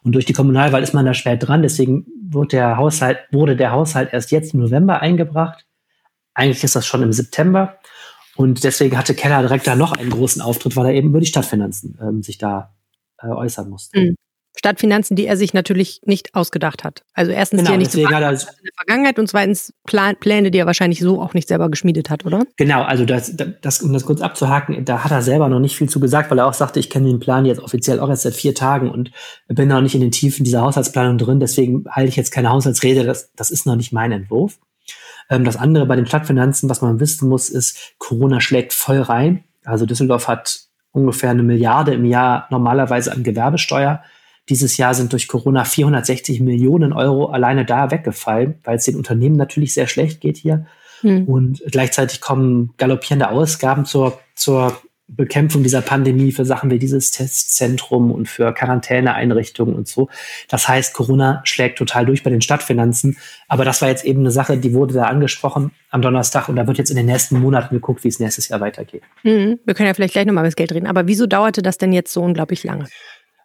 Und durch die Kommunalwahl ist man da schwer dran. Deswegen wurde der Haushalt, wurde der Haushalt erst jetzt im November eingebracht. Eigentlich ist das schon im September. Und deswegen hatte Keller direkt da noch einen großen Auftritt, weil er eben über die Stadtfinanzen ähm, sich da äh, äußern musste. Mhm. Stadtfinanzen, die er sich natürlich nicht ausgedacht hat. Also erstens, genau, die er nicht deswegen hat er, in der Vergangenheit und zweitens Plan, Pläne, die er wahrscheinlich so auch nicht selber geschmiedet hat, oder? Genau, also das, das, um das kurz abzuhaken, da hat er selber noch nicht viel zu gesagt, weil er auch sagte, ich kenne den Plan jetzt offiziell auch erst seit vier Tagen und bin noch nicht in den Tiefen dieser Haushaltsplanung drin, deswegen halte ich jetzt keine Haushaltsrede, das, das ist noch nicht mein Entwurf. Ähm, das andere bei den Stadtfinanzen, was man wissen muss, ist, Corona schlägt voll rein. Also Düsseldorf hat ungefähr eine Milliarde im Jahr normalerweise an Gewerbesteuer. Dieses Jahr sind durch Corona 460 Millionen Euro alleine da weggefallen, weil es den Unternehmen natürlich sehr schlecht geht hier. Hm. Und gleichzeitig kommen galoppierende Ausgaben zur, zur Bekämpfung dieser Pandemie für Sachen wie dieses Testzentrum und für Quarantäneeinrichtungen und so. Das heißt, Corona schlägt total durch bei den Stadtfinanzen. Aber das war jetzt eben eine Sache, die wurde da angesprochen am Donnerstag und da wird jetzt in den nächsten Monaten geguckt, wie es nächstes Jahr weitergeht. Mhm. Wir können ja vielleicht gleich nochmal über das Geld reden. Aber wieso dauerte das denn jetzt so unglaublich lange?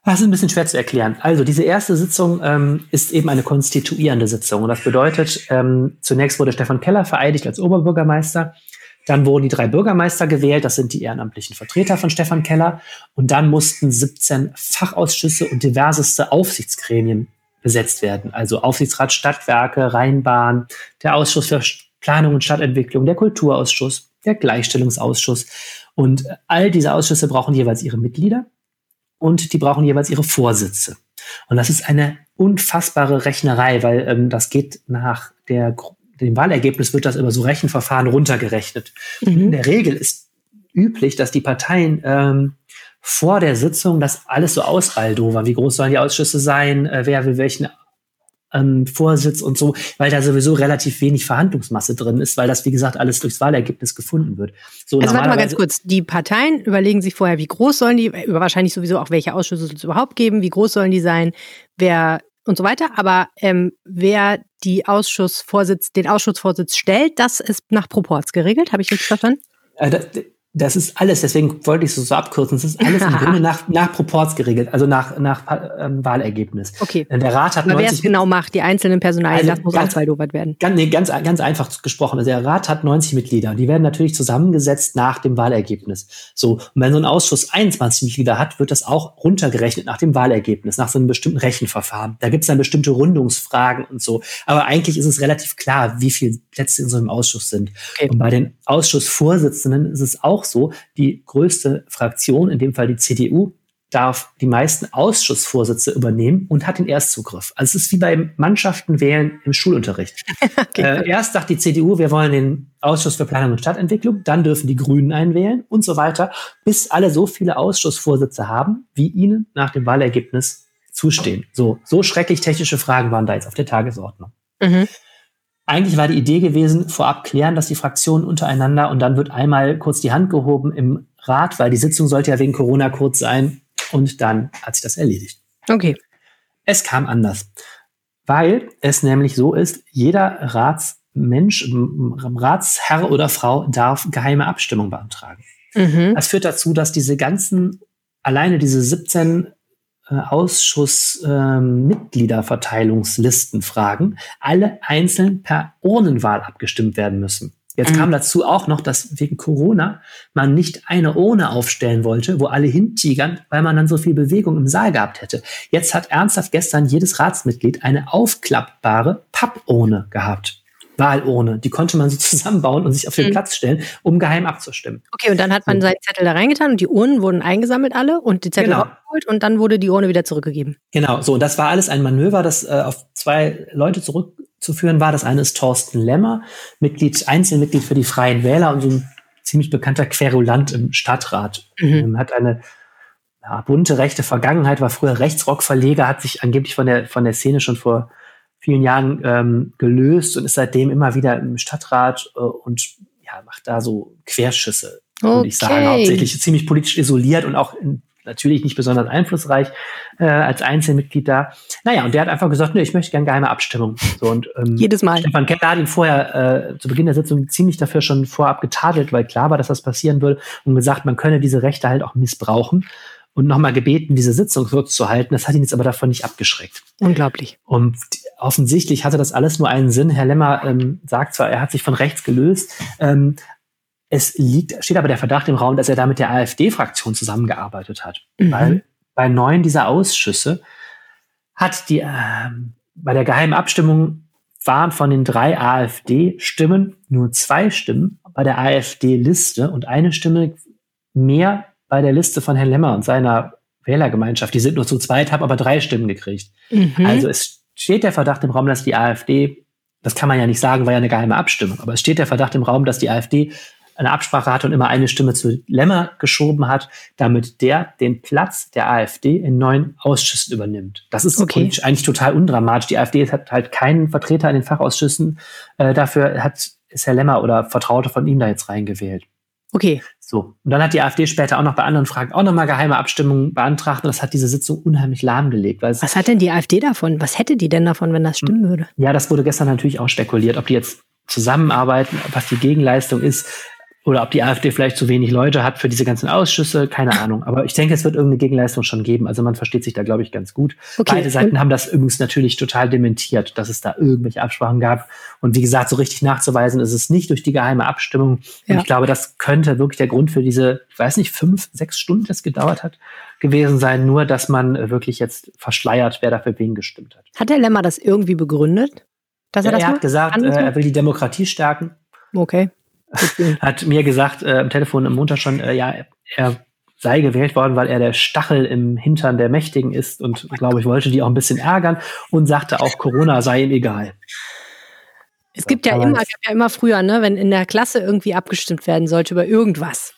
Das ist ein bisschen schwer zu erklären. Also diese erste Sitzung ähm, ist eben eine konstituierende Sitzung. Und das bedeutet, ähm, zunächst wurde Stefan Keller vereidigt als Oberbürgermeister. Dann wurden die drei Bürgermeister gewählt, das sind die ehrenamtlichen Vertreter von Stefan Keller. Und dann mussten 17 Fachausschüsse und diverseste Aufsichtsgremien besetzt werden. Also Aufsichtsrat Stadtwerke, Rheinbahn, der Ausschuss für Planung und Stadtentwicklung, der Kulturausschuss, der Gleichstellungsausschuss. Und all diese Ausschüsse brauchen jeweils ihre Mitglieder und die brauchen jeweils ihre Vorsitze. Und das ist eine unfassbare Rechnerei, weil ähm, das geht nach der dem Wahlergebnis wird das über so Rechenverfahren runtergerechnet. Mhm. In der Regel ist üblich, dass die Parteien ähm, vor der Sitzung das alles so ausbaldowern. Wie groß sollen die Ausschüsse sein? Äh, wer will welchen ähm, Vorsitz und so, weil da sowieso relativ wenig Verhandlungsmasse drin ist, weil das, wie gesagt, alles durchs Wahlergebnis gefunden wird. So, also warte mal ganz kurz. Die Parteien überlegen sich vorher, wie groß sollen die, wahrscheinlich sowieso auch, welche Ausschüsse es überhaupt geben, wie groß sollen die sein, wer und so weiter. Aber ähm, wer die Ausschussvorsitz, den Ausschussvorsitz stellt, das ist nach Proports geregelt. Habe ich richtig verstanden? Das, ist alles, deswegen wollte ich es so abkürzen. Das ist alles im Grunde nach, nach Proports geregelt, also nach, nach ähm, Wahlergebnis. Okay. Der Rat hat Aber wer es genau macht, die einzelnen Personalien, also das muss ganz, auswaldowert werden. Ganz, nee, ganz, ganz einfach gesprochen. Also der Rat hat 90 Mitglieder. Die werden natürlich zusammengesetzt nach dem Wahlergebnis. So. Und wenn so ein Ausschuss 21 Mitglieder hat, wird das auch runtergerechnet nach dem Wahlergebnis, nach so einem bestimmten Rechenverfahren. Da gibt es dann bestimmte Rundungsfragen und so. Aber eigentlich ist es relativ klar, wie viele Plätze in so einem Ausschuss sind. Okay. Und bei den Ausschussvorsitzenden ist es auch so, die größte Fraktion, in dem Fall die CDU, darf die meisten Ausschussvorsitze übernehmen und hat den Erstzugriff. Also es ist wie bei Mannschaften wählen im Schulunterricht. okay. äh, erst sagt die CDU, wir wollen den Ausschuss für Planung und Stadtentwicklung, dann dürfen die Grünen einwählen und so weiter, bis alle so viele Ausschussvorsitze haben, wie ihnen nach dem Wahlergebnis zustehen. So, so schrecklich technische Fragen waren da jetzt auf der Tagesordnung. Mhm. Eigentlich war die Idee gewesen, vorab klären, dass die Fraktionen untereinander und dann wird einmal kurz die Hand gehoben im Rat, weil die Sitzung sollte ja wegen Corona kurz sein und dann hat sich das erledigt. Okay. Es kam anders, weil es nämlich so ist, jeder Ratsmensch, Ratsherr oder Frau darf geheime Abstimmung beantragen. Mhm. Das führt dazu, dass diese ganzen, alleine diese 17 äh, Ausschussmitgliederverteilungslisten ähm, fragen, alle einzeln per Urnenwahl abgestimmt werden müssen. Jetzt mhm. kam dazu auch noch, dass wegen Corona man nicht eine Urne aufstellen wollte, wo alle hintigern, weil man dann so viel Bewegung im Saal gehabt hätte. Jetzt hat ernsthaft gestern jedes Ratsmitglied eine aufklappbare Pappurne gehabt. Wahlurne. Die konnte man so zusammenbauen und sich auf den mhm. Platz stellen, um geheim abzustimmen. Okay, und dann hat man seinen Zettel da reingetan und die Urnen wurden eingesammelt alle und die Zettel genau. abgeholt und dann wurde die Urne wieder zurückgegeben. Genau, so und das war alles ein Manöver, das äh, auf zwei Leute zurückzuführen war. Das eine ist Thorsten Lemmer, Mitglied, Einzelmitglied für die Freien Wähler und so ein ziemlich bekannter Querulant im Stadtrat. Mhm. Ähm, hat eine ja, bunte rechte Vergangenheit, war früher Rechtsrockverleger, hat sich angeblich von der, von der Szene schon vor vielen Jahren ähm, gelöst und ist seitdem immer wieder im Stadtrat äh, und ja, macht da so Querschüsse, okay. würde ich sagen. Hauptsächlich ziemlich politisch isoliert und auch in, natürlich nicht besonders einflussreich äh, als Einzelmitglied da. Naja, und der hat einfach gesagt, nee, ich möchte gerne geheime Abstimmung. So, und, ähm, Jedes Mal. Stefan Keller hat ihn vorher äh, zu Beginn der Sitzung ziemlich dafür schon vorab getadelt, weil klar war, dass das passieren würde und gesagt, man könne diese Rechte halt auch missbrauchen und nochmal gebeten, diese Sitzung kurz zu halten. Das hat ihn jetzt aber davon nicht abgeschreckt. Unglaublich. Und offensichtlich hatte das alles nur einen Sinn. Herr Lemmer ähm, sagt zwar, er hat sich von rechts gelöst. Ähm, es liegt, steht aber der Verdacht im Raum, dass er da mit der AfD-Fraktion zusammengearbeitet hat. Mhm. Weil bei neun dieser Ausschüsse hat die, äh, bei der geheimen Abstimmung waren von den drei AfD-Stimmen nur zwei Stimmen bei der AfD-Liste und eine Stimme mehr bei der Liste von Herrn Lemmer und seiner Wählergemeinschaft. Die sind nur zu zweit, haben aber drei Stimmen gekriegt. Mhm. Also es steht der Verdacht im Raum, dass die AfD, das kann man ja nicht sagen, war ja eine geheime Abstimmung, aber es steht der Verdacht im Raum, dass die AfD eine Absprache hatte und immer eine Stimme zu Lemmer geschoben hat, damit der den Platz der AfD in neuen Ausschüssen übernimmt. Das ist okay. eigentlich total undramatisch. Die AfD hat halt keinen Vertreter in den Fachausschüssen. Äh, dafür hat, ist Herr Lemmer oder Vertraute von ihm da jetzt reingewählt. Okay. So. Und dann hat die AfD später auch noch bei anderen Fragen auch nochmal geheime Abstimmungen beantragt und das hat diese Sitzung unheimlich lahmgelegt. Was hat denn die AfD davon? Was hätte die denn davon, wenn das stimmen würde? Ja, das wurde gestern natürlich auch spekuliert, ob die jetzt zusammenarbeiten, was die Gegenleistung ist oder ob die AfD vielleicht zu wenig Leute hat für diese ganzen Ausschüsse, keine Ahnung. Aber ich denke, es wird irgendeine Gegenleistung schon geben. Also man versteht sich da, glaube ich, ganz gut. Okay. Beide Seiten haben das übrigens natürlich total dementiert, dass es da irgendwelche Absprachen gab. Und wie gesagt, so richtig nachzuweisen ist es nicht durch die geheime Abstimmung. Ja. Und ich glaube, das könnte wirklich der Grund für diese, ich weiß nicht, fünf, sechs Stunden, das gedauert hat, gewesen sein. Nur, dass man wirklich jetzt verschleiert, wer dafür wen gestimmt hat. Hat der Lemmer das irgendwie begründet? Dass er, ja, das er hat gesagt, äh, er will die Demokratie stärken. Okay. Hat mir gesagt äh, am Telefon am Montag schon, äh, ja, er sei gewählt worden, weil er der Stachel im Hintern der Mächtigen ist und glaube ich wollte die auch ein bisschen ärgern und sagte auch Corona sei ihm egal. Es gibt ja immer, gab ja immer früher, ne, wenn in der Klasse irgendwie abgestimmt werden sollte über irgendwas.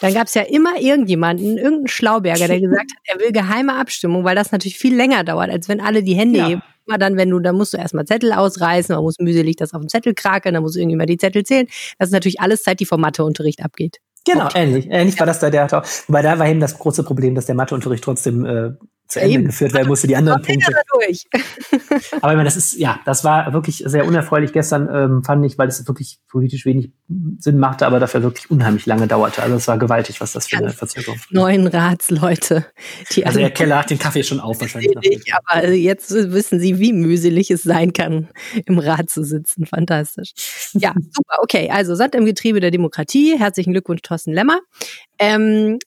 Dann gab es ja immer irgendjemanden, irgendeinen Schlauberger, der gesagt hat, er will geheime Abstimmung, weil das natürlich viel länger dauert, als wenn alle die Hände ja. heben immer dann, wenn du, dann musst du erstmal Zettel ausreißen, man muss mühselig das auf dem Zettel krakeln, dann muss irgendjemand die Zettel zählen. Das ist natürlich alles Zeit, die vom Matheunterricht abgeht. Genau, ähnlich. Ähnlich war das da, der wobei da war eben das große Problem, dass der Matheunterricht trotzdem äh, zu Ende Eben. geführt werden musste, die anderen Punkte. Aber ich meine, das ist, ja, das war wirklich sehr unerfreulich gestern, ähm, fand ich, weil es wirklich politisch wenig Sinn machte, aber dafür wirklich unheimlich lange dauerte. Also es war gewaltig, was das für eine Verzögerung. Neun Ratsleute. Die also der Keller hat den Kaffee schon auf wahrscheinlich. Nicht, aber jetzt wissen Sie, wie mühselig es sein kann, im Rat zu sitzen. Fantastisch. Ja, super. Okay, also Sand im Getriebe der Demokratie. Herzlichen Glückwunsch, Thorsten Lemmer. Ähm,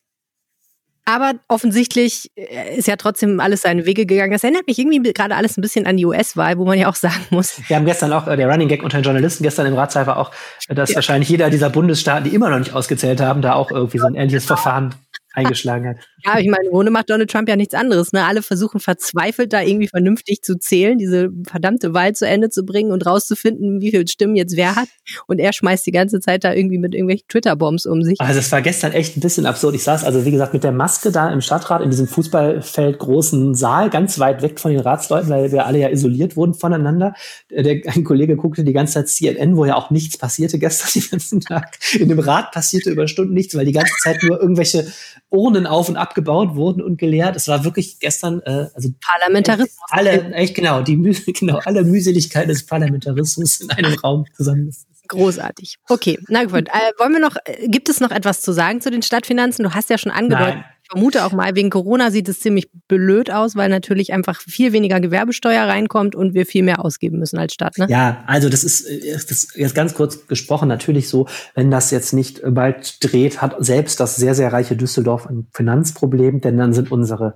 aber offensichtlich äh, ist ja trotzdem alles seine Wege gegangen. Das erinnert mich irgendwie gerade alles ein bisschen an die US-Wahl, wo man ja auch sagen muss. Wir haben gestern auch, äh, der Running Gag unter den Journalisten gestern im Ratszeit war auch, dass ja. wahrscheinlich jeder dieser Bundesstaaten, die immer noch nicht ausgezählt haben, da auch irgendwie so ein ähnliches Verfahren eingeschlagen hat. Ja, ich meine, ohne macht Donald Trump ja nichts anderes. Ne? Alle versuchen verzweifelt da irgendwie vernünftig zu zählen, diese verdammte Wahl zu Ende zu bringen und rauszufinden, wie viele Stimmen jetzt wer hat. Und er schmeißt die ganze Zeit da irgendwie mit irgendwelchen Twitter-Bombs um sich. Also es war gestern echt ein bisschen absurd. Ich saß also, wie gesagt, mit der Maske da im Stadtrat in diesem Fußballfeld großen Saal, ganz weit weg von den Ratsleuten, weil wir alle ja isoliert wurden voneinander. Der, ein Kollege guckte die ganze Zeit CNN, wo ja auch nichts passierte gestern den ganzen Tag. In dem Rat passierte über Stunden nichts, weil die ganze Zeit nur irgendwelche Urnen auf und abgebaut wurden und geleert. Es war wirklich gestern, äh, also Parlamentarismus. Alle, echt genau, die genau, alle Mühseligkeit des Parlamentarismus in einem Raum zusammengesetzt. Großartig. Okay, na gut. Äh, wollen wir noch, äh, gibt es noch etwas zu sagen zu den Stadtfinanzen? Du hast ja schon angedeutet, Nein vermute auch mal, wegen Corona sieht es ziemlich blöd aus, weil natürlich einfach viel weniger Gewerbesteuer reinkommt und wir viel mehr ausgeben müssen als Stadt. Ne? Ja, also das ist, das ist jetzt ganz kurz gesprochen natürlich so, wenn das jetzt nicht bald dreht, hat selbst das sehr, sehr reiche Düsseldorf ein Finanzproblem, denn dann sind unsere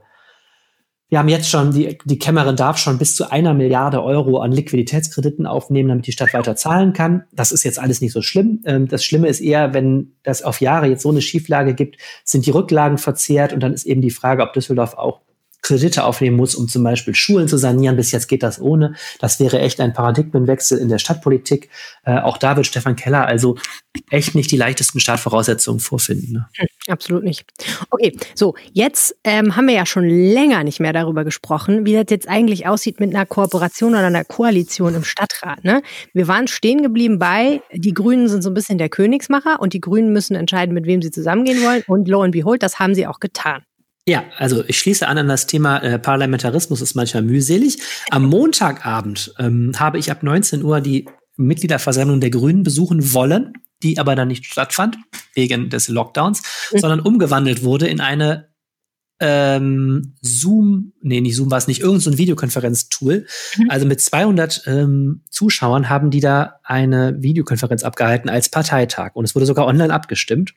wir haben jetzt schon, die, die Kämmerin darf schon bis zu einer Milliarde Euro an Liquiditätskrediten aufnehmen, damit die Stadt weiter zahlen kann. Das ist jetzt alles nicht so schlimm. Ähm, das Schlimme ist eher, wenn das auf Jahre jetzt so eine Schieflage gibt, sind die Rücklagen verzehrt und dann ist eben die Frage, ob Düsseldorf auch Kredite aufnehmen muss, um zum Beispiel Schulen zu sanieren. Bis jetzt geht das ohne. Das wäre echt ein Paradigmenwechsel in der Stadtpolitik. Äh, auch da wird Stefan Keller also echt nicht die leichtesten Startvoraussetzungen vorfinden. Ne? Hm, absolut nicht. Okay, so, jetzt ähm, haben wir ja schon länger nicht mehr darüber gesprochen, wie das jetzt eigentlich aussieht mit einer Kooperation oder einer Koalition im Stadtrat. Ne? Wir waren stehen geblieben bei, die Grünen sind so ein bisschen der Königsmacher und die Grünen müssen entscheiden, mit wem sie zusammengehen wollen. Und lo and behold, das haben sie auch getan. Ja, also ich schließe an an das Thema äh, Parlamentarismus ist manchmal mühselig. Am Montagabend ähm, habe ich ab 19 Uhr die Mitgliederversammlung der Grünen besuchen wollen, die aber dann nicht stattfand wegen des Lockdowns, mhm. sondern umgewandelt wurde in eine ähm, Zoom, nee, nicht Zoom war es nicht, irgendein so Videokonferenztool. Mhm. Also mit 200 ähm, Zuschauern haben die da eine Videokonferenz abgehalten als Parteitag. Und es wurde sogar online abgestimmt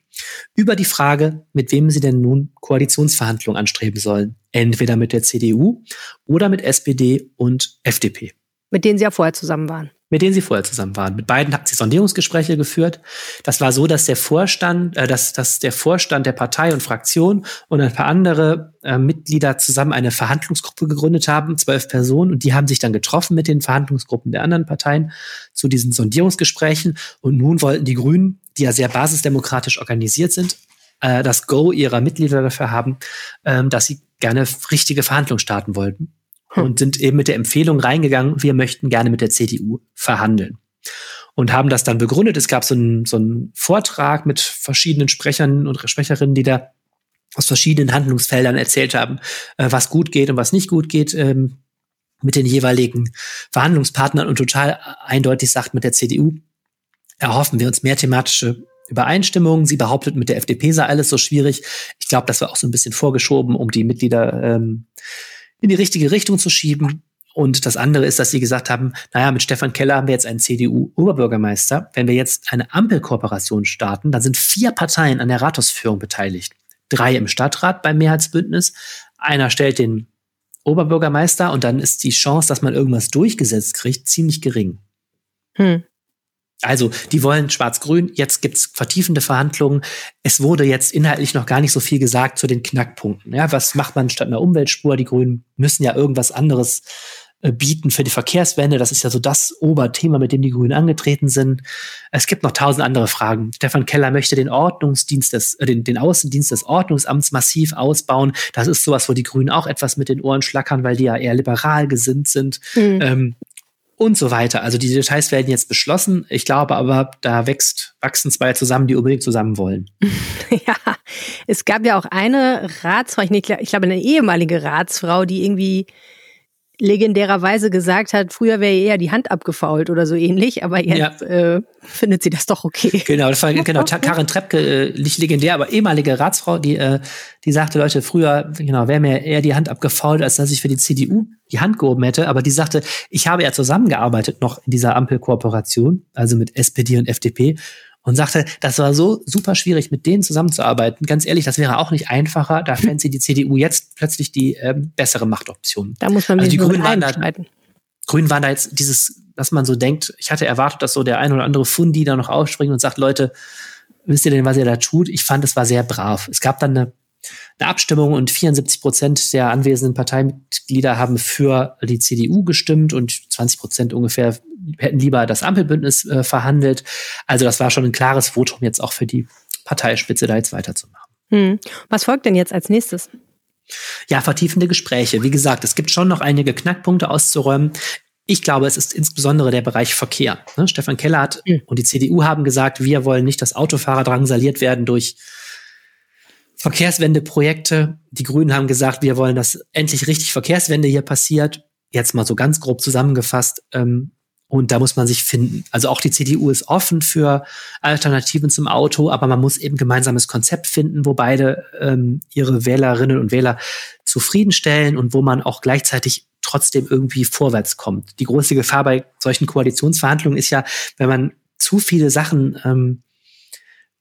über die Frage, mit wem sie denn nun Koalitionsverhandlungen anstreben sollen. Entweder mit der CDU oder mit SPD und FDP. Mit denen sie ja vorher zusammen waren mit denen sie vorher zusammen waren. Mit beiden hat sie Sondierungsgespräche geführt. Das war so, dass der Vorstand, äh, dass, dass der Vorstand der Partei und Fraktion und ein paar andere äh, Mitglieder zusammen eine Verhandlungsgruppe gegründet haben, zwölf Personen, und die haben sich dann getroffen mit den Verhandlungsgruppen der anderen Parteien zu diesen Sondierungsgesprächen. Und nun wollten die Grünen die ja sehr basisdemokratisch organisiert sind, äh, das Go ihrer Mitglieder dafür haben, ähm, dass sie gerne richtige Verhandlungen starten wollten. Hm. Und sind eben mit der Empfehlung reingegangen, wir möchten gerne mit der CDU verhandeln. Und haben das dann begründet. Es gab so einen, so einen Vortrag mit verschiedenen Sprechern und Sprecherinnen, die da aus verschiedenen Handlungsfeldern erzählt haben, äh, was gut geht und was nicht gut geht ähm, mit den jeweiligen Verhandlungspartnern und total eindeutig sagt mit der CDU, erhoffen wir uns mehr thematische Übereinstimmung. Sie behauptet, mit der FDP sei alles so schwierig. Ich glaube, das war auch so ein bisschen vorgeschoben, um die Mitglieder ähm, in die richtige Richtung zu schieben. Und das andere ist, dass sie gesagt haben, naja, mit Stefan Keller haben wir jetzt einen CDU-Oberbürgermeister. Wenn wir jetzt eine Ampelkooperation starten, dann sind vier Parteien an der Rathausführung beteiligt. Drei im Stadtrat beim Mehrheitsbündnis. Einer stellt den Oberbürgermeister und dann ist die Chance, dass man irgendwas durchgesetzt kriegt, ziemlich gering. Hm. Also, die wollen Schwarz-Grün. Jetzt gibt's vertiefende Verhandlungen. Es wurde jetzt inhaltlich noch gar nicht so viel gesagt zu den Knackpunkten. Ja, was macht man statt einer Umweltspur? Die Grünen müssen ja irgendwas anderes äh, bieten für die Verkehrswende. Das ist ja so das Oberthema, mit dem die Grünen angetreten sind. Es gibt noch tausend andere Fragen. Stefan Keller möchte den Ordnungsdienst des, äh, den, den Außendienst des Ordnungsamts massiv ausbauen. Das ist sowas, wo die Grünen auch etwas mit den Ohren schlackern, weil die ja eher liberal gesinnt sind. Mhm. Ähm, und so weiter. Also die Details werden jetzt beschlossen. Ich glaube aber, da wächst, wachsen zwei zusammen, die unbedingt zusammen wollen. ja, es gab ja auch eine Ratsfrau, ich glaube eine ehemalige Ratsfrau, die irgendwie legendärerweise gesagt hat, früher wäre ihr eher die Hand abgefault oder so ähnlich, aber jetzt ja. äh, findet sie das doch okay. Genau, das war genau Karin Treppke, äh, nicht legendär, aber ehemalige Ratsfrau, die äh, die sagte, Leute, früher genau wäre mir eher die Hand abgefault, als dass ich für die CDU die Hand gehoben hätte, aber die sagte, ich habe ja zusammengearbeitet noch in dieser Ampelkooperation, also mit SPD und FDP und sagte, das war so super schwierig, mit denen zusammenzuarbeiten. Ganz ehrlich, das wäre auch nicht einfacher. Da fände sie die CDU jetzt plötzlich die ähm, bessere Machtoption. Da muss man also die Grünen waren da, Grünen waren da jetzt dieses, dass man so denkt, ich hatte erwartet, dass so der ein oder andere Fundi da noch aufspringt und sagt, Leute, wisst ihr denn, was ihr da tut? Ich fand, es war sehr brav. Es gab dann eine eine Abstimmung und 74 Prozent der anwesenden Parteimitglieder haben für die CDU gestimmt und 20 Prozent ungefähr hätten lieber das Ampelbündnis äh, verhandelt. Also das war schon ein klares Votum jetzt auch für die Parteispitze, da jetzt weiterzumachen. Hm. Was folgt denn jetzt als nächstes? Ja, vertiefende Gespräche. Wie gesagt, es gibt schon noch einige Knackpunkte auszuräumen. Ich glaube, es ist insbesondere der Bereich Verkehr. Ne? Stefan Keller hat mhm. und die CDU haben gesagt, wir wollen nicht, dass Autofahrer drangsaliert werden durch Verkehrswendeprojekte. Die Grünen haben gesagt, wir wollen, dass endlich richtig Verkehrswende hier passiert. Jetzt mal so ganz grob zusammengefasst. Ähm, und da muss man sich finden. Also auch die CDU ist offen für Alternativen zum Auto, aber man muss eben gemeinsames Konzept finden, wo beide ähm, ihre Wählerinnen und Wähler zufriedenstellen und wo man auch gleichzeitig trotzdem irgendwie vorwärts kommt. Die große Gefahr bei solchen Koalitionsverhandlungen ist ja, wenn man zu viele Sachen ähm,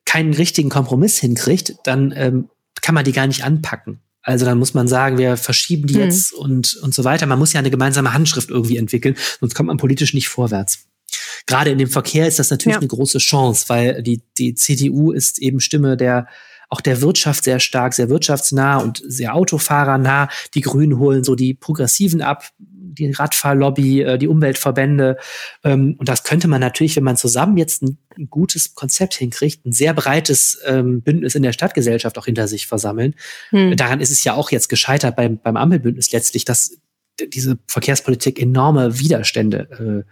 keinen richtigen Kompromiss hinkriegt, dann ähm, kann man die gar nicht anpacken. Also dann muss man sagen, wir verschieben die hm. jetzt und, und so weiter. Man muss ja eine gemeinsame Handschrift irgendwie entwickeln, sonst kommt man politisch nicht vorwärts. Gerade in dem Verkehr ist das natürlich ja. eine große Chance, weil die, die CDU ist eben Stimme der auch der Wirtschaft sehr stark, sehr wirtschaftsnah und sehr autofahrernah. Die Grünen holen so die Progressiven ab, die Radfahrlobby, äh, die Umweltverbände. Ähm, und das könnte man natürlich, wenn man zusammen jetzt ein, ein gutes Konzept hinkriegt, ein sehr breites ähm, Bündnis in der Stadtgesellschaft auch hinter sich versammeln. Hm. Daran ist es ja auch jetzt gescheitert beim, beim Ampelbündnis letztlich, dass diese Verkehrspolitik enorme Widerstände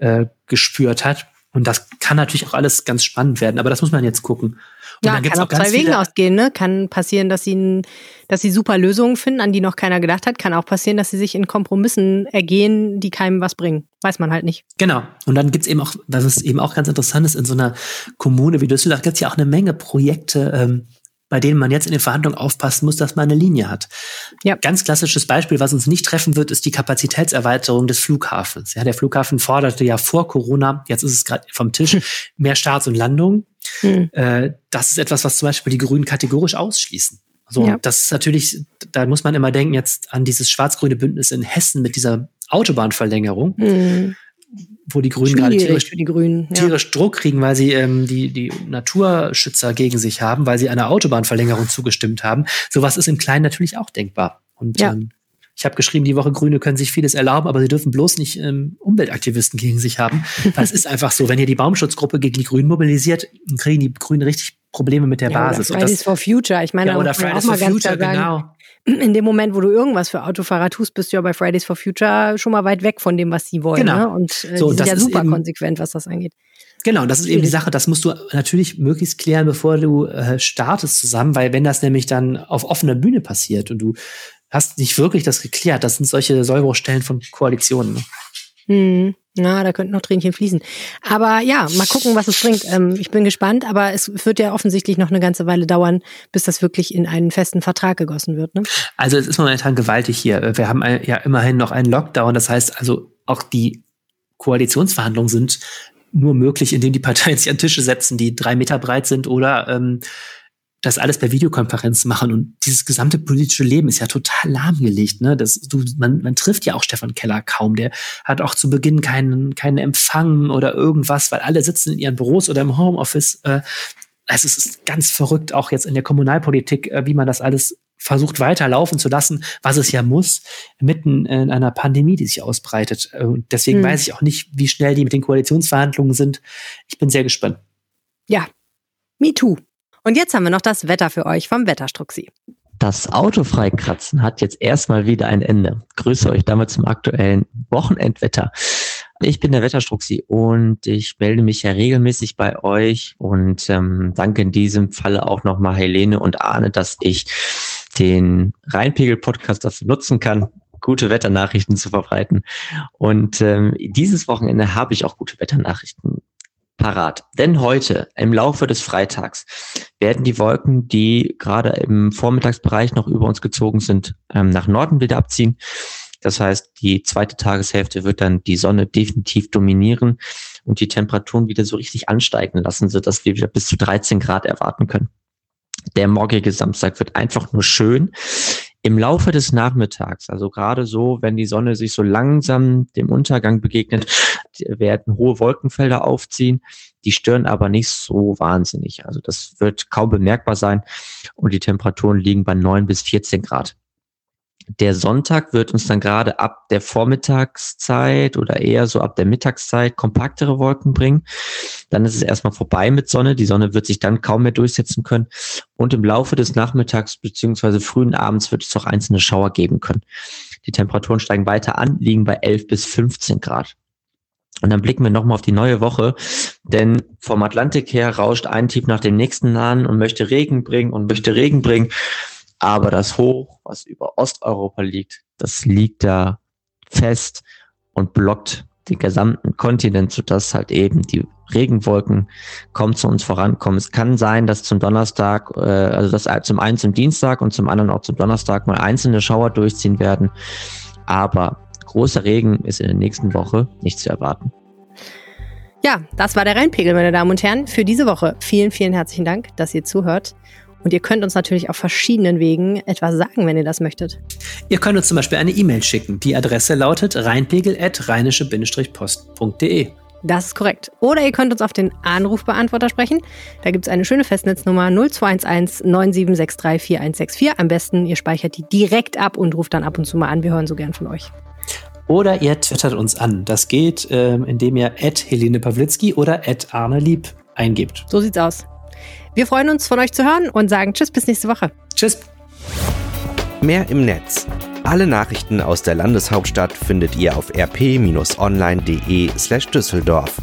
äh, äh, gespürt hat. Und das kann natürlich auch alles ganz spannend werden, aber das muss man jetzt gucken. Ja, kann auch zwei Wege ausgehen. Ne? Kann passieren, dass sie, dass sie super Lösungen finden, an die noch keiner gedacht hat. Kann auch passieren, dass sie sich in Kompromissen ergehen, die keinem was bringen. Weiß man halt nicht. Genau. Und dann gibt's eben auch, was eben auch ganz interessant ist, in so einer Kommune wie Düsseldorf gibt's ja auch eine Menge Projekte, ähm, bei denen man jetzt in den Verhandlungen aufpassen muss, dass man eine Linie hat. Ja. Ganz klassisches Beispiel, was uns nicht treffen wird, ist die Kapazitätserweiterung des Flughafens. Ja, der Flughafen forderte ja vor Corona, jetzt ist es gerade vom Tisch, mehr Starts und Landungen. Mhm. Äh, das ist etwas, was zum Beispiel die Grünen kategorisch ausschließen. So, ja. das ist natürlich, da muss man immer denken jetzt an dieses schwarz-grüne Bündnis in Hessen mit dieser Autobahnverlängerung. Mhm wo die Grünen gerade tierisch, die Grünen, ja. tierisch Druck kriegen, weil sie ähm, die, die Naturschützer gegen sich haben, weil sie einer Autobahnverlängerung zugestimmt haben. Sowas ist im Kleinen natürlich auch denkbar. Und ja. ähm, Ich habe geschrieben, die Woche Grüne können sich vieles erlauben, aber sie dürfen bloß nicht ähm, Umweltaktivisten gegen sich haben. Das ist einfach so. Wenn ihr die Baumschutzgruppe gegen die Grünen mobilisiert, kriegen die Grünen richtig Probleme mit der ja, Basis. Oder Fridays das, for Future. Ich meine, ja, oder Fridays for Future, genau. In dem Moment, wo du irgendwas für Autofahrer tust, bist du ja bei Fridays for Future schon mal weit weg von dem, was sie wollen. Genau. Ne? Und äh, so, die sind ja super konsequent, was das angeht. Genau, das ist eben die Sache, das musst du natürlich möglichst klären, bevor du äh, startest zusammen, weil wenn das nämlich dann auf offener Bühne passiert und du hast nicht wirklich das geklärt, das sind solche Sollbruchstellen von Koalitionen. Ne? Hm, na, da könnten noch Tränchen fließen. Aber ja, mal gucken, was es bringt. Ähm, ich bin gespannt, aber es wird ja offensichtlich noch eine ganze Weile dauern, bis das wirklich in einen festen Vertrag gegossen wird. Ne? Also es ist momentan gewaltig hier. Wir haben ja immerhin noch einen Lockdown. Das heißt also, auch die Koalitionsverhandlungen sind nur möglich, indem die Parteien sich an Tische setzen, die drei Meter breit sind oder ähm, das alles per Videokonferenz machen und dieses gesamte politische Leben ist ja total lahmgelegt. Ne? Das, du, man, man trifft ja auch Stefan Keller kaum. Der hat auch zu Beginn keinen, keinen Empfang oder irgendwas, weil alle sitzen in ihren Büros oder im Homeoffice. Äh, also es ist ganz verrückt, auch jetzt in der Kommunalpolitik, äh, wie man das alles versucht weiterlaufen zu lassen, was es ja muss, mitten in einer Pandemie, die sich ausbreitet. Äh, und deswegen mhm. weiß ich auch nicht, wie schnell die mit den Koalitionsverhandlungen sind. Ich bin sehr gespannt. Ja, me too. Und jetzt haben wir noch das Wetter für euch vom Wetterstruxi. Das Autofreikratzen hat jetzt erstmal wieder ein Ende. Grüße euch damit zum aktuellen Wochenendwetter. Ich bin der Wetterstruxi und ich melde mich ja regelmäßig bei euch und ähm, danke in diesem Falle auch nochmal Helene und Arne, dass ich den Rheinpegel-Podcast dafür nutzen kann, gute Wetternachrichten zu verbreiten. Und ähm, dieses Wochenende habe ich auch gute Wetternachrichten parat. Denn heute, im Laufe des Freitags, werden die Wolken, die gerade im Vormittagsbereich noch über uns gezogen sind, ähm, nach Norden wieder abziehen. Das heißt, die zweite Tageshälfte wird dann die Sonne definitiv dominieren und die Temperaturen wieder so richtig ansteigen lassen, sodass wir wieder bis zu 13 Grad erwarten können. Der morgige Samstag wird einfach nur schön. Im Laufe des Nachmittags, also gerade so, wenn die Sonne sich so langsam dem Untergang begegnet, werden hohe Wolkenfelder aufziehen. Die stören aber nicht so wahnsinnig. Also das wird kaum bemerkbar sein und die Temperaturen liegen bei neun bis 14 Grad. Der Sonntag wird uns dann gerade ab der Vormittagszeit oder eher so ab der Mittagszeit kompaktere Wolken bringen. Dann ist es erstmal vorbei mit Sonne. Die Sonne wird sich dann kaum mehr durchsetzen können. Und im Laufe des Nachmittags beziehungsweise frühen Abends wird es auch einzelne Schauer geben können. Die Temperaturen steigen weiter an, liegen bei 11 bis 15 Grad. Und dann blicken wir nochmal auf die neue Woche, denn vom Atlantik her rauscht ein Tief nach dem nächsten an und möchte Regen bringen und möchte Regen bringen. Aber das Hoch, was über Osteuropa liegt, das liegt da fest und blockt den gesamten Kontinent, sodass halt eben die Regenwolken kommen zu uns vorankommen. Es kann sein, dass zum Donnerstag, äh, also dass zum einen zum Dienstag und zum anderen auch zum Donnerstag mal einzelne Schauer durchziehen werden. Aber großer Regen ist in der nächsten Woche nicht zu erwarten. Ja, das war der Rheinpegel, meine Damen und Herren, für diese Woche. Vielen, vielen herzlichen Dank, dass ihr zuhört. Und ihr könnt uns natürlich auf verschiedenen Wegen etwas sagen, wenn ihr das möchtet. Ihr könnt uns zum Beispiel eine E-Mail schicken. Die Adresse lautet rheinpegel.rheinische-post.de. Das ist korrekt. Oder ihr könnt uns auf den Anrufbeantworter sprechen. Da gibt es eine schöne Festnetznummer 0211 9763 4164. Am besten, ihr speichert die direkt ab und ruft dann ab und zu mal an. Wir hören so gern von euch. Oder ihr twittert uns an. Das geht, ähm, indem ihr Helene Pawlitzki oder Arne Lieb eingebt. So sieht's aus. Wir freuen uns, von euch zu hören und sagen Tschüss bis nächste Woche. Tschüss. Mehr im Netz. Alle Nachrichten aus der Landeshauptstadt findet ihr auf rp-online.de slash Düsseldorf.